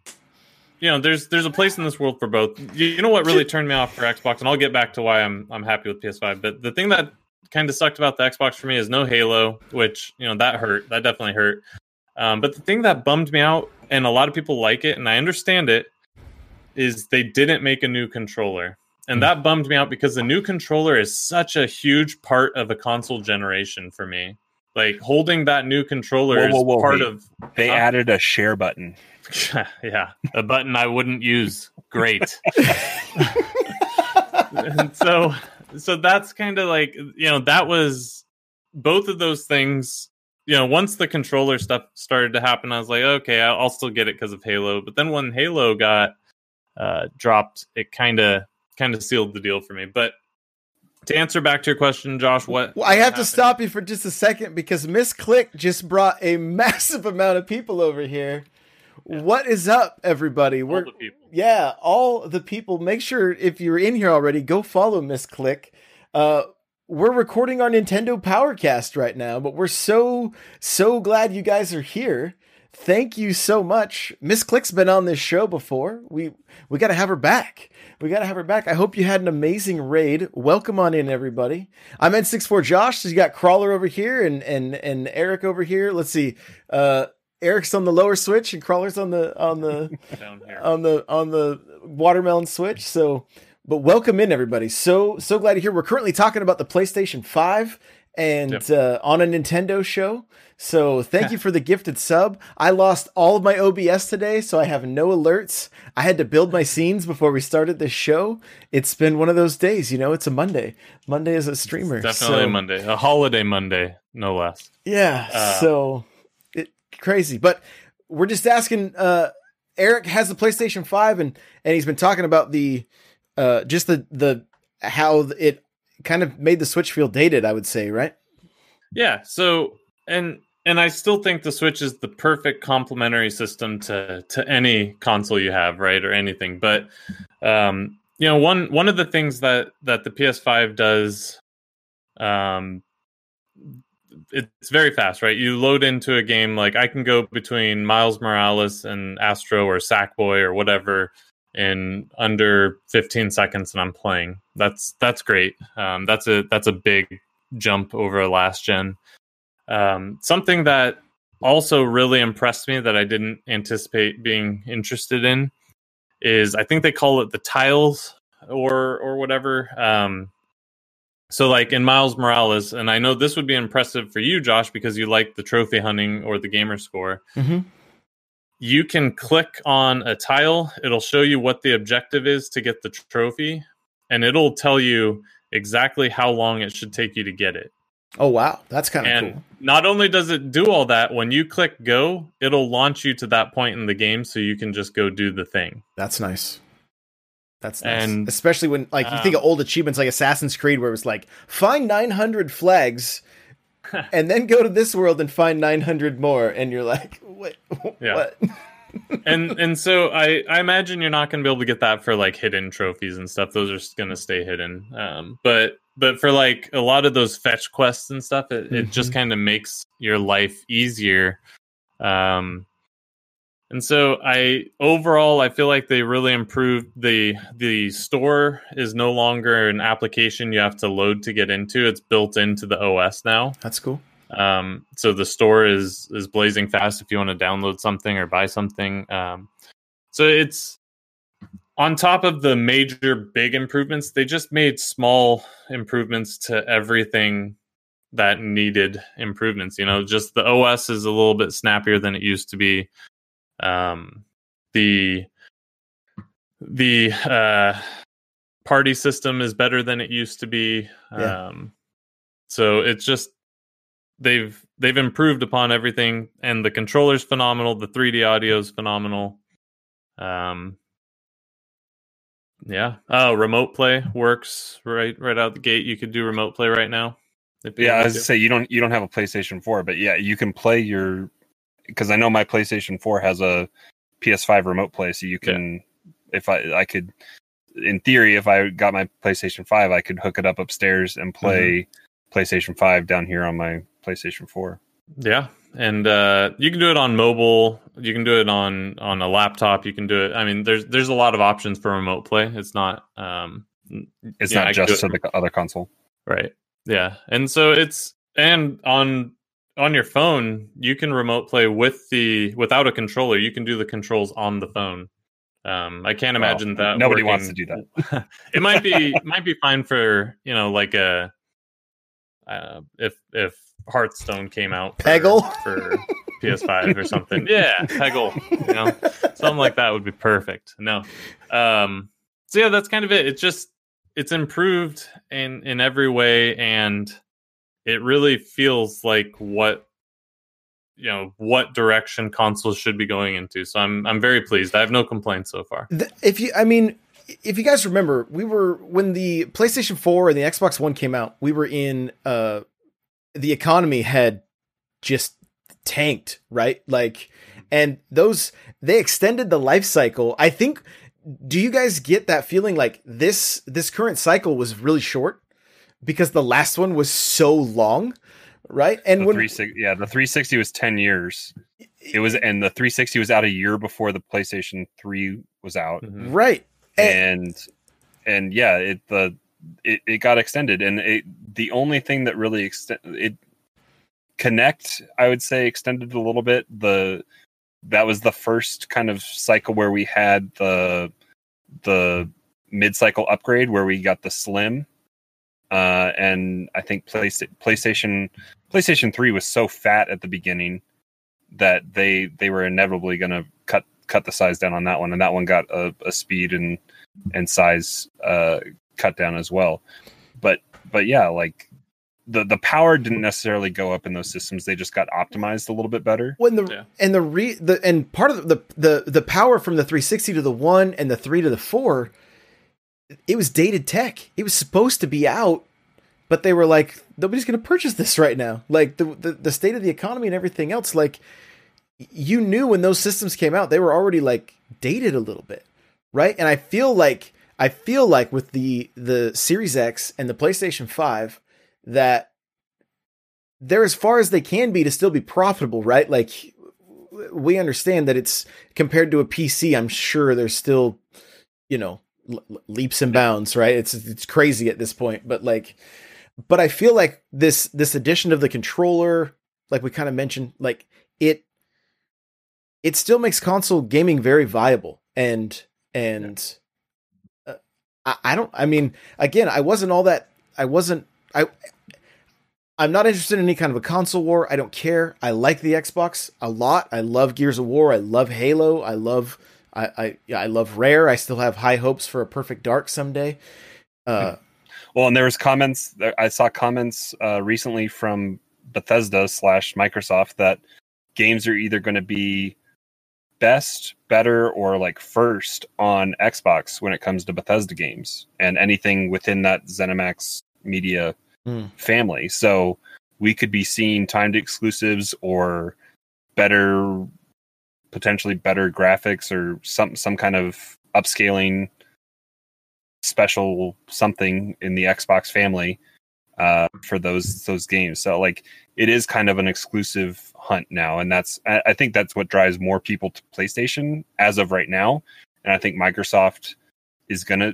you know there's there's a place in this world for both. You, you know what really turned me off for Xbox, and I'll get back to why I'm I'm happy with PS5. But the thing that kind of sucked about the Xbox for me is no Halo, which you know that hurt. That definitely hurt. Um, but the thing that bummed me out, and a lot of people like it, and I understand it, is they didn't make a new controller, and that bummed me out because the new controller is such a huge part of a console generation for me. Like holding that new controller Whoa, is whoa, whoa, part wait. of They Huh? added a share button. yeah, a button I wouldn't use. Great. and so so that's kind of like you know that was both of those things you know once the controller stuff started to happen i was like okay i'll, I'll still get it because of halo but then when halo got uh dropped it kind of kind of sealed the deal for me but to answer back to your question josh what Well, I have to stop you for just a second because Miss Click just brought a massive amount of people over here. What is up, everybody? We're the people. yeah, all the people. Make sure if you're in here already, go follow Miss Click. Uh, we're recording our Nintendo Powercast right now, but we're so so glad you guys are here. Thank you so much. Miss Click's been on this show before. We we got to have her back. We got to have her back. I hope you had an amazing raid. Welcome on in, everybody. I'm N64 Josh. So you got Crawler over here and and and Eric over here. Let's see. Uh, Eric's on the lower switch and Crawler's on the on the down here on the on the watermelon switch. So, but welcome in everybody. So so glad to hear. We're currently talking about the PlayStation Five and Yep. uh, on a Nintendo show. So thank you for the gifted sub. I lost all of my OBS today, so I have no alerts. I had to build my scenes before we started this show. It's been one of those days, you know. It's a Monday. Monday is a streamer. definitely so- a monday a holiday monday no less yeah. Uh, so crazy, but we're just asking. Uh, Eric has the PlayStation Five, and and he's been talking about the uh, just the the how it kind of made the Switch feel dated. I would say, right? Yeah. So and and I still think the Switch is the perfect complementary system to to any console you have, right, or anything. But um, you know, one one of the things that that the PS5 does um, it's very fast, right? You load into a game like I can go between Miles Morales and Astro or Sackboy or whatever in under 15 seconds, and I'm playing. That's that's great. Um, that's a that's a big jump over last gen. Um, something that also really impressed me that I didn't anticipate being interested in is I think they call it the tiles or or whatever. Um, so like in Miles Morales, and I know this would be impressive for you, Josh, because you like the trophy hunting or the gamer score. Mm-hmm. You can click on a tile, it'll show you what the objective is to get the trophy, and it'll tell you exactly how long it should take you to get it. Oh wow, that's kind of cool. not only does it do all that, when you click go, it'll launch you to that point in the game so you can just go do the thing. That's nice. That's nice. And, especially when like you think of um, old achievements like Assassin's Creed where it was like find 900 flags and then go to this world and find 900 more and you're like what Yeah. what and and so I I imagine you're not going to be able to get that for like hidden trophies and stuff. Those are just going to stay hidden. Um, but but for like a lot of those fetch quests and stuff, it, it just kind of makes your life easier. Um, and so I overall I feel like they really improved the the store is no longer an application you have to load to get into. It's built into the OS now. That's cool. Um, so the store is is blazing fast if you want to download something or buy something. Um, so it's on top of the major big improvements. They just made small improvements to everything that needed improvements. You know, just the OS is a little bit snappier than it used to be. Um, the the uh, party system is better than it used to be. Yeah. Um, so it's just they've they've improved upon everything, and the controller's phenomenal. The 3D audio is phenomenal. Um, yeah. Oh, remote play works right right out the gate. You could do remote play right now. Yeah, I was to. to say you don't you don't have a PlayStation 4, but yeah, you can play your because I know my PlayStation 4 has a PS5 remote play, so you can if I I could in theory if I got my PlayStation 5, I could hook it up upstairs and play PlayStation 5 down here on my PlayStation 4. Yeah, and uh, you can do it on mobile. You can do it on on a laptop. You can do it. I mean, there's there's a lot of options for remote play. It's not. Um, It's yeah, not just to it- the other console. Right. Yeah. And so it's and on on your phone, you can remote play with the without a controller. You can do the controls on the phone. Um, I can't Well, imagine that nobody wants to do that. it might be might be fine for you know like a uh, if if Hearthstone came out for, Peggle? for PS5 or something. Yeah, Peggle. You know, something like that would be perfect. No. Um, so yeah, that's kind of it. It's just it's improved in in every way, and it really feels like what you know what direction consoles should be going into. So I'm I'm very pleased. I have no complaints so far. If you i mean if you guys remember we were when the playstation 4 and the xbox one came out we were in uh the economy had just tanked right like and those they extended the life cycle i think do you guys get that feeling like this this current cycle was really short because the last one was so long right and The when 360, yeah, the 360 was 10 years. It was and the 360 was out a year before the PlayStation 3 was out. Mhm. right and, and and yeah it the it, it got extended and it the only thing that really extend it Kinect i would say extended a little bit the that was the first kind of cycle where we had the the mid-cycle upgrade where we got the slim uh and i think Playsta- playstation playstation 3 was so fat at the beginning that they they were inevitably going to cut cut the size down on that one. And that one got a, a speed and and size uh cut down as well. But but yeah like the the power didn't necessarily go up in those systems. They just got optimized a little bit better. When the Yeah. and the re the and part of the, the the power from the 360 to the 1 and the 3 to the 4 it was dated tech it was supposed to be out but they were like nobody's going to purchase this right now like the, the the state of the economy and everything else like you knew when those systems came out they were already like dated a little bit right and i feel like i feel like with the the series x and the playstation 5 that they're as far as they can be to still be profitable, right? Like we understand that it's compared to a PC. I'm sure there's still, you know, leaps and bounds, right? It's it's crazy at this point, but like, but I feel like this this addition of the controller, like we kind of mentioned, like it it still makes console gaming very viable and and uh, I, I don't i mean again i wasn't all that i wasn't i i'm not interested in any kind of a console war. I don't care. I like the xbox a lot. I love gears of war. I love halo. I love i i yeah, i love rare i still have high hopes for a perfect dark someday uh well and there was comments i saw comments uh recently from bethesda slash microsoft that games are either going to be best, better, or like first on Xbox when it comes to Bethesda games and anything within that ZeniMax media mm. family. So we could be seeing timed exclusives or better potentially better graphics or some some kind of upscaling special something in the Xbox family uh, for those those games. So like it is kind of an exclusive hunt now, and that's I think that's what drives more people to PlayStation as of right now. And I think Microsoft is gonna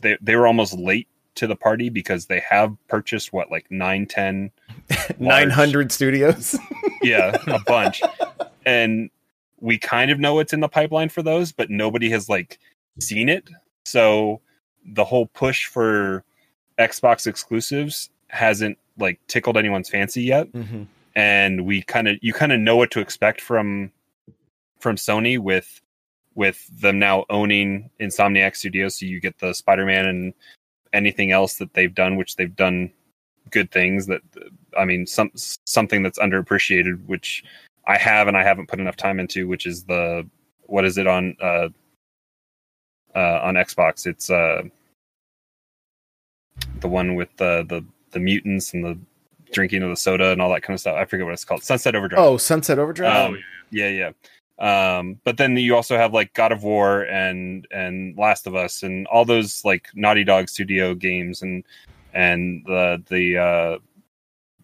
they they were almost late to the party because they have purchased what like 9 10 900 studios yeah a bunch and we kind of know it's in the pipeline for those but nobody has like seen it so the whole push for xbox exclusives hasn't like tickled anyone's fancy yet. Mm-hmm. And we kind of you kind of know what to expect from from Sony with with them now owning Insomniac Studios. So you get the Spider Man and anything else that they've done, which they've done good things. That I mean, some something that's underappreciated, which I have and I haven't put enough time into, which is the what is it on uh, uh on Xbox? It's uh the one with the the the mutants and the drinking of the soda and all that kind of stuff. I forget what it's called. Sunset Overdrive. Oh, Sunset Overdrive. Um, yeah, yeah. Um, but then you also have like God of War and and Last of Us and all those like Naughty Dog Studio games and and the the uh,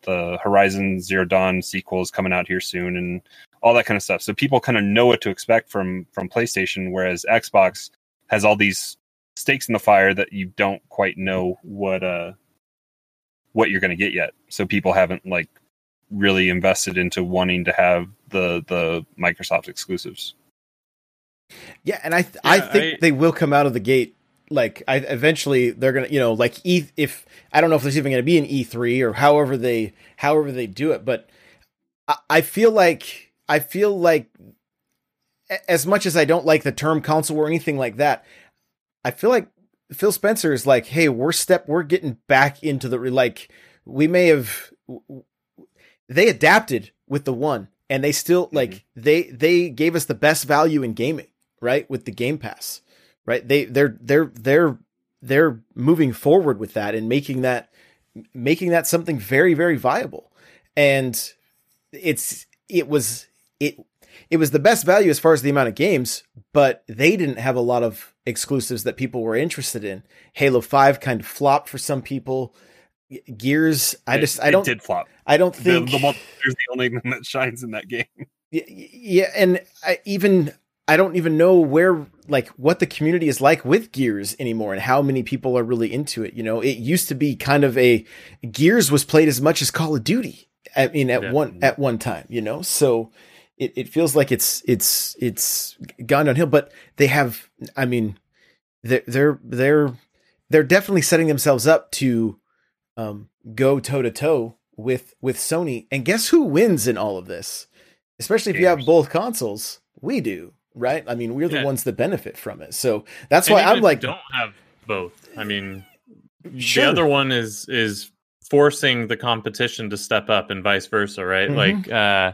the Horizon Zero Dawn sequels coming out here soon and all that kind of stuff. So people kind of know what to expect from from PlayStation, whereas Xbox has all these stakes in the fire that you don't quite know what uh what you're going to get yet. So people haven't like really invested into wanting to have the the Microsoft exclusives. Yeah, and I th- yeah, I think I, they will come out of the gate like I eventually they're gonna you know like E if I don't know if there's even gonna be an E3 or however they however they do it, but I, I feel like I feel like as much as I don't like the term console or anything like that, I feel like Phil Spencer is like, hey, we're step, we're getting back into the like we may have they adapted with the one and they still mm-hmm. like they they gave us the best value in gaming right with the game pass right they they're they're they're they're moving forward with that and making that making that something very very viable and it's it was it it was the best value as far as the amount of games, but they didn't have a lot of exclusives that people were interested in. Halo 5 kind of flopped for some people. Gears, I it, just I don't did flop. I don't think the, the is the only thing that shines in that game. Yeah, yeah and I even I don't even know where like what the community is like with Gears anymore and how many people are really into it. You know, it used to be kind of a Gears was played as much as Call of Duty. I mean, at yeah. one at one time, you know. So it, it feels like it's it's it's gone downhill. But they have, I mean, they're they're they're they're definitely setting themselves up to um, go toe to toe with with Sony. And guess who wins in all of this? Especially if you have both consoles, we do, right? I mean, we're the yeah. ones that benefit from it. So that's and why I'm like, don't have both. I mean, sure. the other one is is forcing the competition to step up and vice versa, right? Mm-hmm. Like uh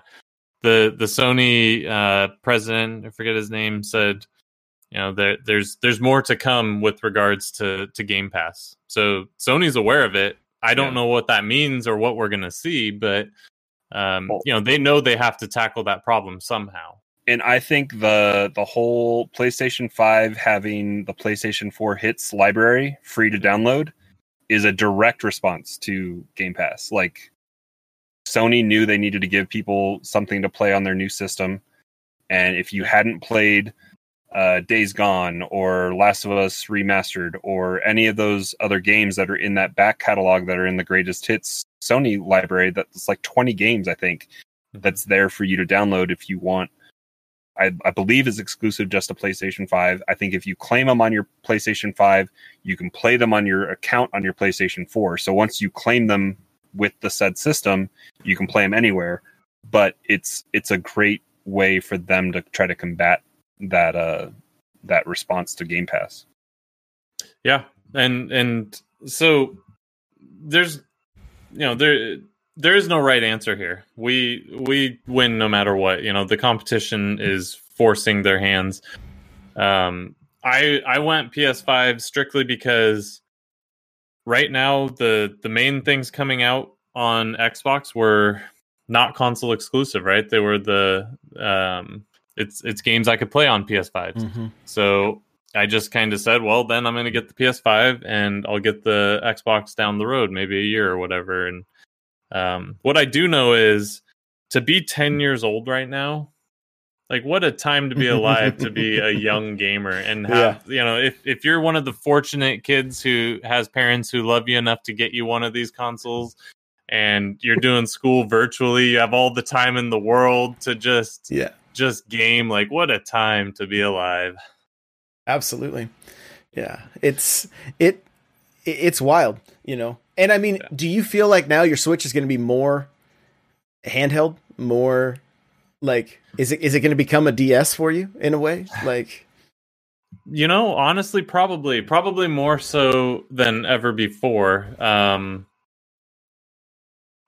the the Sony uh, president, I forget his name, said, you know, there, there's there's more to come with regards to to Game Pass. So Sony's aware of it. I don't yeah. know what that means or what we're gonna see, but um, you know, they know they have to tackle that problem somehow. And I think the the whole PlayStation 5 having the PlayStation 4 hits library free to download is a direct response to Game Pass. Like Sony knew they needed to give people something to play on their new system, and if you hadn't played uh, Days Gone or Last of Us Remastered or any of those other games that are in that back catalog that are in the greatest hits Sony library, that's like 20 games, I think, that's there for you to download if you want. I, I believe is exclusive just to PlayStation 5. I think if you claim them on your PlayStation 5, you can play them on your account on your PlayStation 4. So once you claim them with the said system, you can play them anywhere. But it's it's a great way for them to try to combat that uh that response to Game Pass. Yeah, and and so there's you know there there is no right answer here. We we win no matter what. You know, the competition is forcing their hands. Um, I I went PS5 strictly because right now the the main things coming out on Xbox were not console exclusive, right? They were the um, it's it's games I could play on PS5. Mm-hmm. So I just kind of said, well, then I'm going to get the PS5 and I'll get the Xbox down the road, maybe a year or whatever. And um, what I do know is to be 10 years old right now, like what a time to be alive to be a young gamer and have, yeah. you know, if, if you're one of the fortunate kids who has parents who love you enough to get you one of these consoles and you're doing school virtually, you have all the time in the world to just, yeah, just game. Like what a time to be alive. Absolutely. Yeah. It's, it, it's wild, you know, and I mean, yeah. do you feel like now your Switch is going to be more handheld, more like is it is it going to become a DS for you in a way? Like you know, honestly probably probably more so than ever before. Um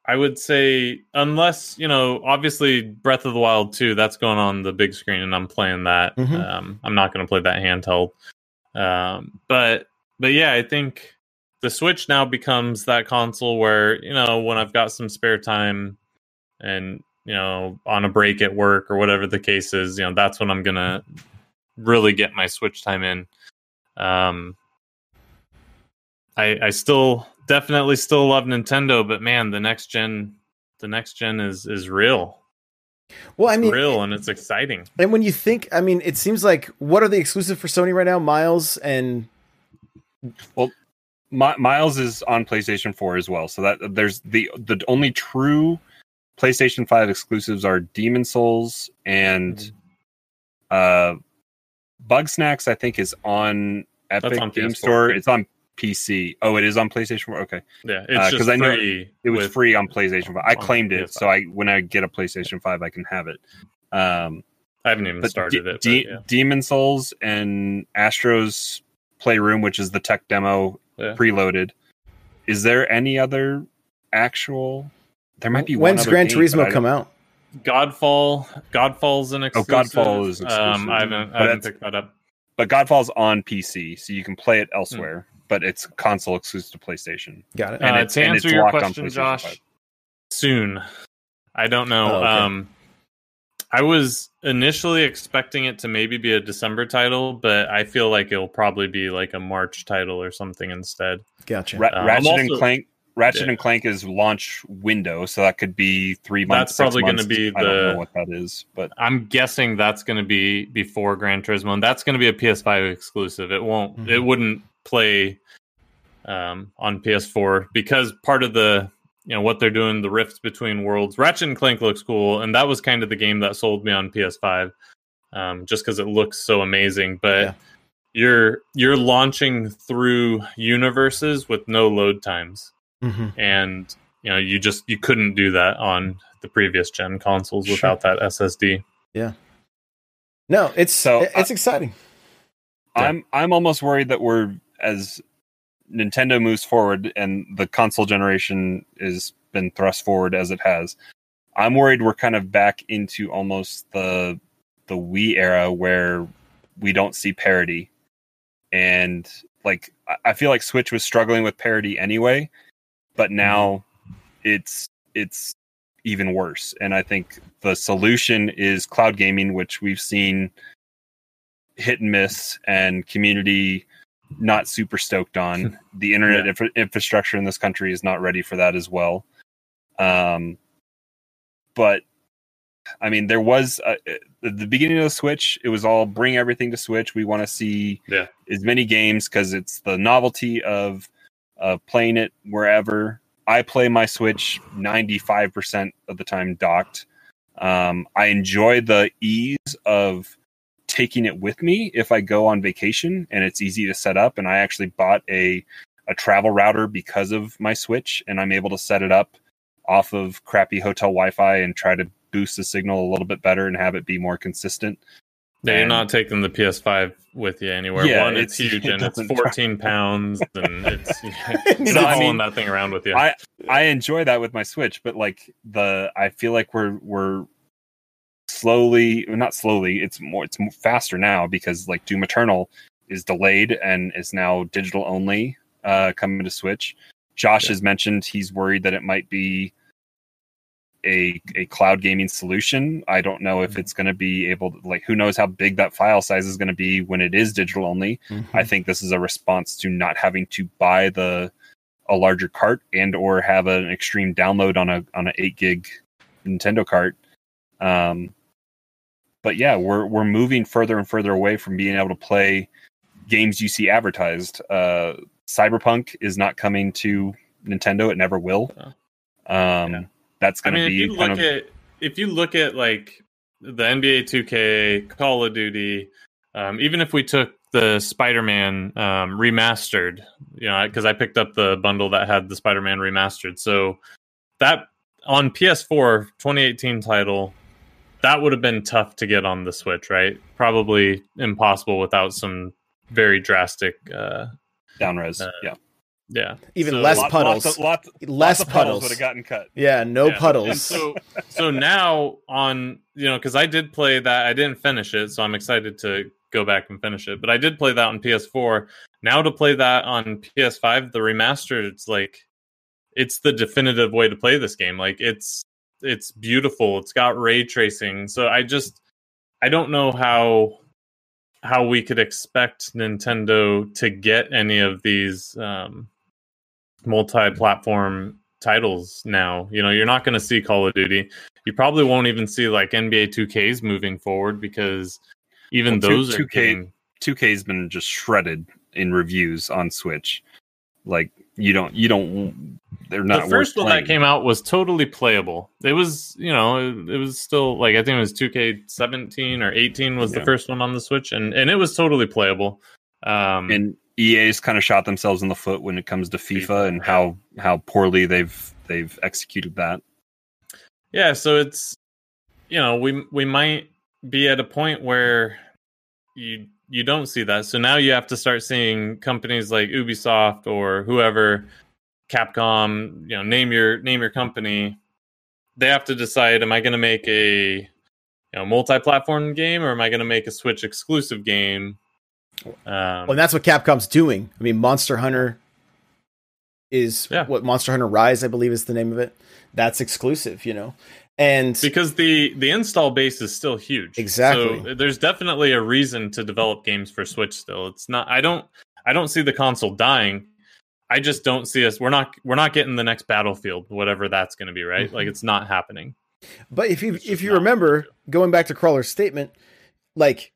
I would say unless, you know, obviously Breath of the Wild 2, that's going on the big screen and I'm playing that. Mm-hmm. Um I'm not going to play that handheld. Um but but yeah, I think the Switch now becomes that console where, you know, when I've got some spare time and, you know, on a break at work or whatever the case is, you know, that's when I'm going to really get my Switch time in. Um, I, I still definitely still love Nintendo, but man, the next gen, the next gen is, is real. Well, I mean, real and it's exciting. And when you think, I mean, it seems like what are the exclusive for Sony right now? Miles and well, Miles is on PlayStation 4 as well. So that there's the the only true PlayStation 5 exclusives are Demon Souls and mm-hmm. uh Bugsnax I think is on Epic on Game PS4. Store. It's on PC. Oh, it is on PlayStation 4. Okay. Yeah, it's because uh, I know it was free on PlayStation 5. I claimed it, PS5. so I when I get a PlayStation 5 I can have it. Um I haven't even started D- it. D- yeah. Demon Souls and Astro's Playroom, which is the tech demo yeah. preloaded. Is there any other actual? There might be. One? When's Gran game, Turismo come out? Godfall. Godfall's an exclusive. Oh, Godfall is exclusive. Um, I haven't, I haven't picked that up. But Godfall's on PC, so you can play it elsewhere. Hmm. But it's console exclusive to PlayStation. Got it. And uh, to answer your question, Josh, 5. soon. I don't know. Oh, okay. Um, I was initially expecting it to maybe be a December title, but I feel like it'll probably be like a March title or something instead. Gotcha. Ra- um, Ratchet also, and Clank. Ratchet yeah. and Clank is launch window, so that could be three months. That's probably going to be the. I don't know what that is, but I'm guessing that's going to be before Gran Turismo, and that's going to be a PS5 exclusive. It won't. Mm-hmm. It wouldn't play um, on PS4 because part of the you know what they're doing, the rifts between worlds. Ratchet and Clank looks cool, and that was kind of the game that sold me on PS5, um, just because it looks so amazing. But yeah. you're you're launching through universes with no load times, mm-hmm. and you know you just you couldn't do that on the previous gen consoles without that SSD. Yeah. No, it's so it's I, exciting. I'm I'm almost worried that we're as Nintendo moves forward and the console generation has been thrust forward as it has, I'm worried we're kind of back into almost the the Wii era where we don't see parity. And like I feel like Switch was struggling with parity anyway, but mm-hmm. now it's it's even worse. And I think the solution is cloud gaming, which we've seen hit and miss and community not super stoked on. the internet Yeah. infra- infrastructure in this country is not ready for that as well. Um, but I mean, there was at the beginning of the Switch. It was all bring everything to Switch. We want to see Yeah. as many games because it's the novelty of of playing it wherever. I play my Switch ninety five percent of the time docked. Um, I enjoy the ease of taking it with me if I go on vacation, and it's easy to set up. And I actually bought a a travel router because of my Switch, and I'm able to set it up off of crappy hotel Wi-Fi and try to boost the signal a little bit better and have it be more consistent. Yeah, you're not taking the PS5 with you anywhere. Yeah, One, it's, it's- huge it and it's doesn't 14 pounds, and it's you're No, not I mean, that thing around with you. I I enjoy that with my Switch, but like the I feel like we're we're slowly not slowly it's more it's faster now because like Doom Eternal is delayed and is now digital only uh coming to Switch. Josh has mentioned he's worried that it might be a a cloud gaming solution. I don't know if it's going to be able to like who knows how big that file size is going to be when it is digital only. I think this is a response to not having to buy the a larger cart and or have an extreme download on a on an eight gig Nintendo cart. Um, but yeah, we're we're moving further and further away from being able to play games you see advertised. Uh, Cyberpunk is not coming to Nintendo; it never will. Um, Yeah. That's I going to mean, if be you kind look of at if you look at like the NBA 2K, Call of Duty, um, even if we took the Spider-Man um, remastered, you know, because I picked up the bundle that had the Spider-Man remastered, so that on PS4 2018 title, that would have been tough to get on the Switch, right? Probably impossible without some very drastic, uh, downres. uh, yeah, yeah, Even So- less Lot- puddles. Lots of, lots, Less lots of puddles. would have gotten cut. yeah, no Yeah. And puddles. so, so now on, you know, because I did play that, I didn't finish it, so I'm excited to go back and finish it. But I did play that on PS4. Now to play that on PS5, the remastered, it's like, it's the definitive way to play this game. Like it's, it's beautiful. It's got ray tracing. So I just, I don't know how, how we could expect Nintendo to get any of these um, multi-platform titles now. You know, you're not going to see Call of Duty. You probably won't even see like NBA 2Ks moving forward because even Well, two- those are 2K getting 2K's been just shredded in reviews on Switch. Like you don't you don't they're not the first one that came out was totally playable. It was, you know, it, it was still like I think it was 2K17 or 18 was Yeah. the first one on the Switch, and and it was totally playable. Um, and EA's kind of shot themselves in the foot when it comes to FIFA, FIFA, and how how poorly they've they've executed that. yeah, so it's you know we we might be at a point where you you don't see that. So now you have to start seeing companies like Ubisoft or whoever, Capcom, you know, name your name your company. They have to decide: Am I going to make a you know multi-platform game, or am I going to make a Switch exclusive game? Um, Well, that's what Capcom's doing. I mean, Monster Hunter is Yeah. what Monster Hunter Rise, I believe, is the name of it. That's exclusive, you know, and because the the install base is still huge. Exactly. So there's definitely a reason to develop games for Switch still. It's not I don't I don't see the console dying. I just don't see us we're not we're not getting the next Battlefield, whatever that's going to be, right? Mhm. Like it's not happening. But if you It's if you not remember going back to Crawler's statement, like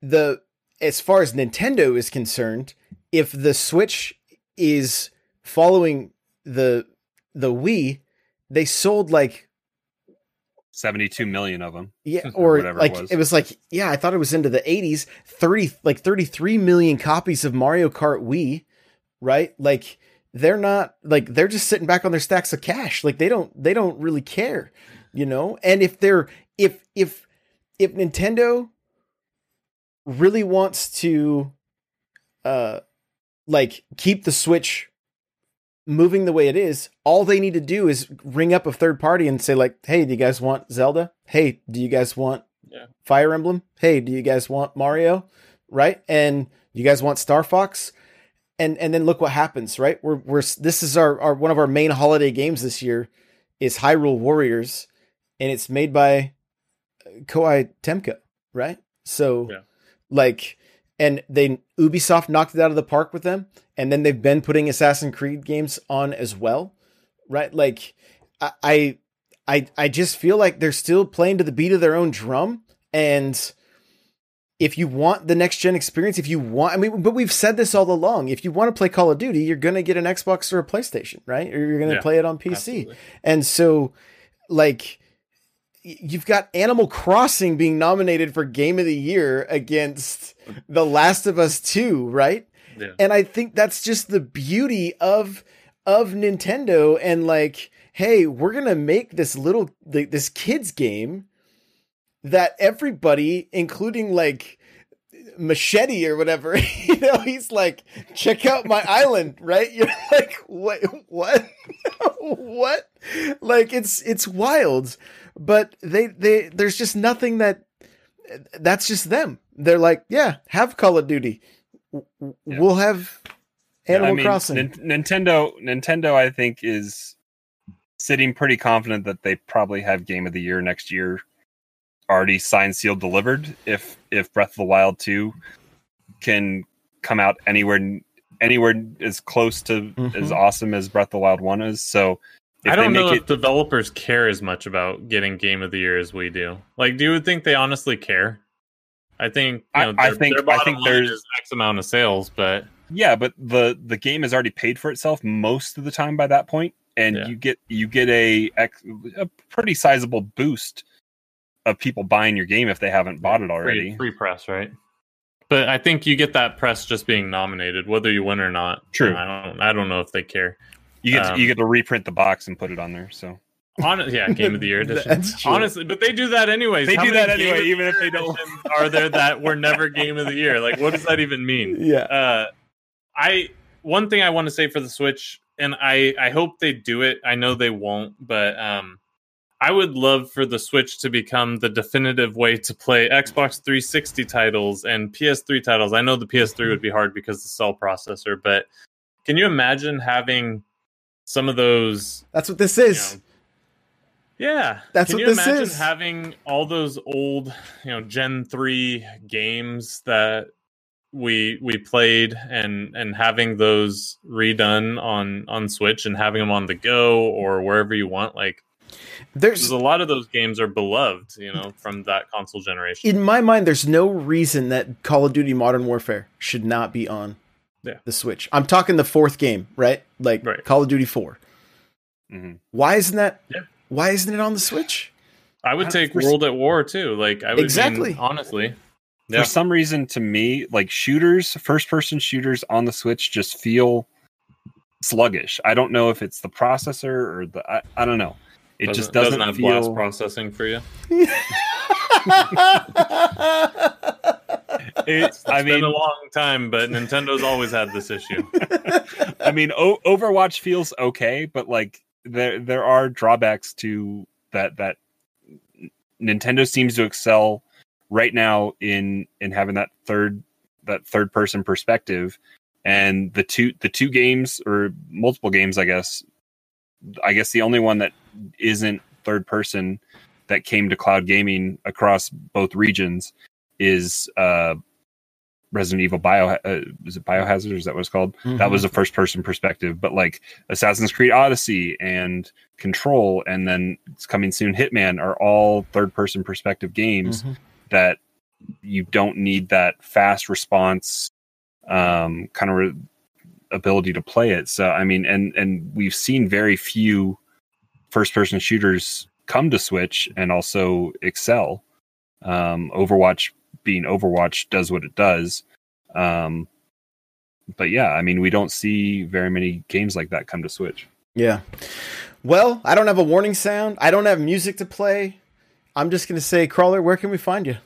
the as far as Nintendo is concerned, if the Switch is following the the Wii, they sold like Seventy two million of them. yeah, Or or whatever it like was. it was like yeah, I thought it was into the 80s, 30 like 33 million copies of Mario Kart Wii, right? Like they're not like they're just sitting back on their stacks of cash. Like they don't they don't really care, you know? And if they're if if if Nintendo really wants to uh like keep the Switch moving the way it is, all they need to do is ring up a third party and say like, "Hey, do you guys want Zelda? Hey, do you guys want Yeah. Fire Emblem? Hey, do you guys want Mario? Right? And you guys want Star Fox?" And and then look what happens, right? We're we're this is our, our one of our main holiday games this year is Hyrule Warriors and it's made by uh, Koei Tecmo, right? So Yeah. like and they Ubisoft knocked it out of the park with them, and then they've been putting Assassin's Creed games on as well, right? Like I I, I just feel like they're still playing to the beat of their own drum, and if you want the next gen experience, if you want, I mean, but we've said this all along. If you want to play Call of Duty, you're going to get an Xbox or a PlayStation, right? Or you're going to Yeah, play it on PC. absolutely. And so, like, you've got Animal Crossing being nominated for Game of the Year against The Last of Us 2, right? Yeah. And I think that's just the beauty of of Nintendo and like, hey, we're gonna make this little like, this kids game that everybody, including like Machete or whatever, you know, he's like, check out my island, right? You're like, what, what, what? Like, it's it's wild, but they they there's just nothing that that's just them. They're like, yeah, have Call of Duty. W- w- Yeah. We'll have Animal I mean, Crossing. Nin- Nintendo, Nintendo, I think is sitting pretty confident that they probably have Game of the Year next year already signed, sealed, delivered. If if Breath of the Wild two can come out anywhere anywhere as close to as Mhm. awesome as Breath of the Wild one is, so if I don't they know make if developers care as much about getting Game of the Year as we do. Like, do you think they honestly care? I think you I- know, I their, think- their I think there's- is X amount of sales, but Yeah, but the the game has already paid for itself most of the time by that point, and Yeah. you get you get a a pretty sizable boost of people buying your game if they haven't bought it already. free, free press, right? But I think you get that press just being nominated, whether you win or not. True. I don't. I don't know if they care. You get to, Um, you get to reprint the box and put it on there. So Hon- yeah, Game of the Year edition. Honestly, but they do that anyways. They How do that Game anyway, even if they don't. Are there that were never Game of the Year? Like, what does that even mean? yeah. uh i one thing i want to say for the switch and i i hope they do it i know they won't but um i would love for the switch to become the definitive way to play xbox 360 titles and ps3 titles i know the ps3 would be hard because of the cell processor but can you imagine having some of those That's what this you is. know, yeah, That's Can what you this imagine is. having all those old, you know, Gen three games that we we played and and having those redone on on Switch and having them on the go or wherever you want? Like, There's there's a lot of those games are beloved, you know, from that console generation. in my mind, there's no reason that Call of Duty Modern Warfare should not be on Yeah. the Switch. I'm talking the fourth game, right? Like Right. Call of Duty 4. mhm. Why isn't that? Yeah. Why isn't it on the Switch? I would Uh, take for World at War too. Like, I would Exactly. mean, honestly. Yeah. for some reason, to me, like shooters, first person shooters on the Switch just feel sluggish. I don't know if it's the processor or the I, I don't know. It just doesn't, have feel. blast processing for you. It's, I It's been a long time, but Nintendo's always had this issue. I mean, o- Overwatch feels okay, but like there there are drawbacks to that. That Nintendo seems to excel right now in in having that third that third person perspective, and the two the two games or multiple games, I guess. I guess the only one that isn't third person that came to cloud gaming across both regions is uh Resident Evil Bio uh, is it Biohazard? Is that what it's called? That was a first person perspective, but like Assassin's Creed Odyssey and Control, and then it's coming soon Hitman are all third person perspective games Mhm. that you don't need that fast response um, kind of re- ability to play it. So I mean, and and we've seen very few first person shooters come to Switch and also excel. Um, Overwatch being Overwatch does what it does. Um, but yeah, I mean, we don't see very many games like that come to Switch. Yeah. Well, I don't have a warning sound. I don't have music to play. I'm just gonna say, crawler, where can we find you?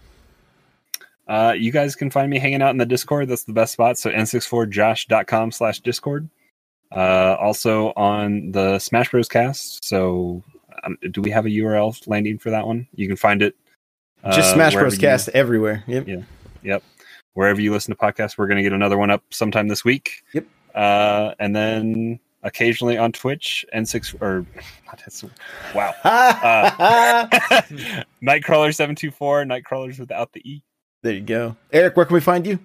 Uh, you guys can find me hanging out in the Discord. That's the best spot. So n64josh.com slash Discord. Uh, also on the Smash Bros. cast. So um, do we have a URL landing for that one? You can find it. Just uh, Smash wherever Bros. you- Cast everywhere. Yep. Yeah. Yep. Wherever you listen to podcasts, we're going to get another one up sometime this week. Yep. Uh, and then occasionally on Twitch, N6 or wow. Nightcrawler seven two four, Nightcrawlers without the E. there you go, Eric. Where can we find you?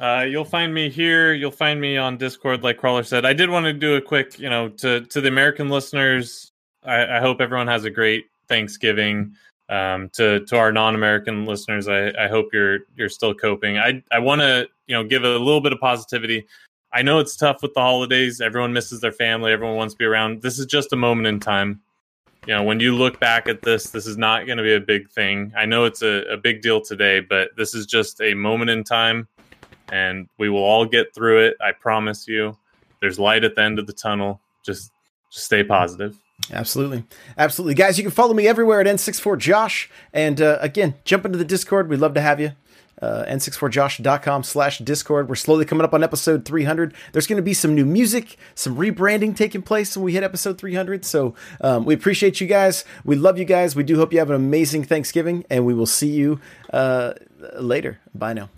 Uh, you'll find me here. You'll find me on Discord, like Crawler said. I did want to do a quick, you know, to to the American listeners. I, I hope everyone has a great Thanksgiving. Um, to to our non-American listeners, I, I hope you're you're still coping. I I want to you know give a little bit of positivity. I know it's tough with the holidays. Everyone misses their family. Everyone wants to be around. This is just a moment in time. You know, when you look back at this, this is not going to be a big thing. I know it's a, a big deal today, but this is just a moment in time, and we will all get through it. I promise you. There's light at the end of the tunnel. Just just stay positive. Absolutely. Absolutely. Guys, you can follow me everywhere at N64Josh. And uh, again, jump into the Discord. We'd love to have you. Uh, N64Josh.com slash Discord. We're slowly coming up on episode 300. There's going to be some new music, some rebranding taking place when we hit episode 300. So um, we appreciate you guys. We love you guys. We do hope you have an amazing Thanksgiving, and we will see you uh, later. Bye now.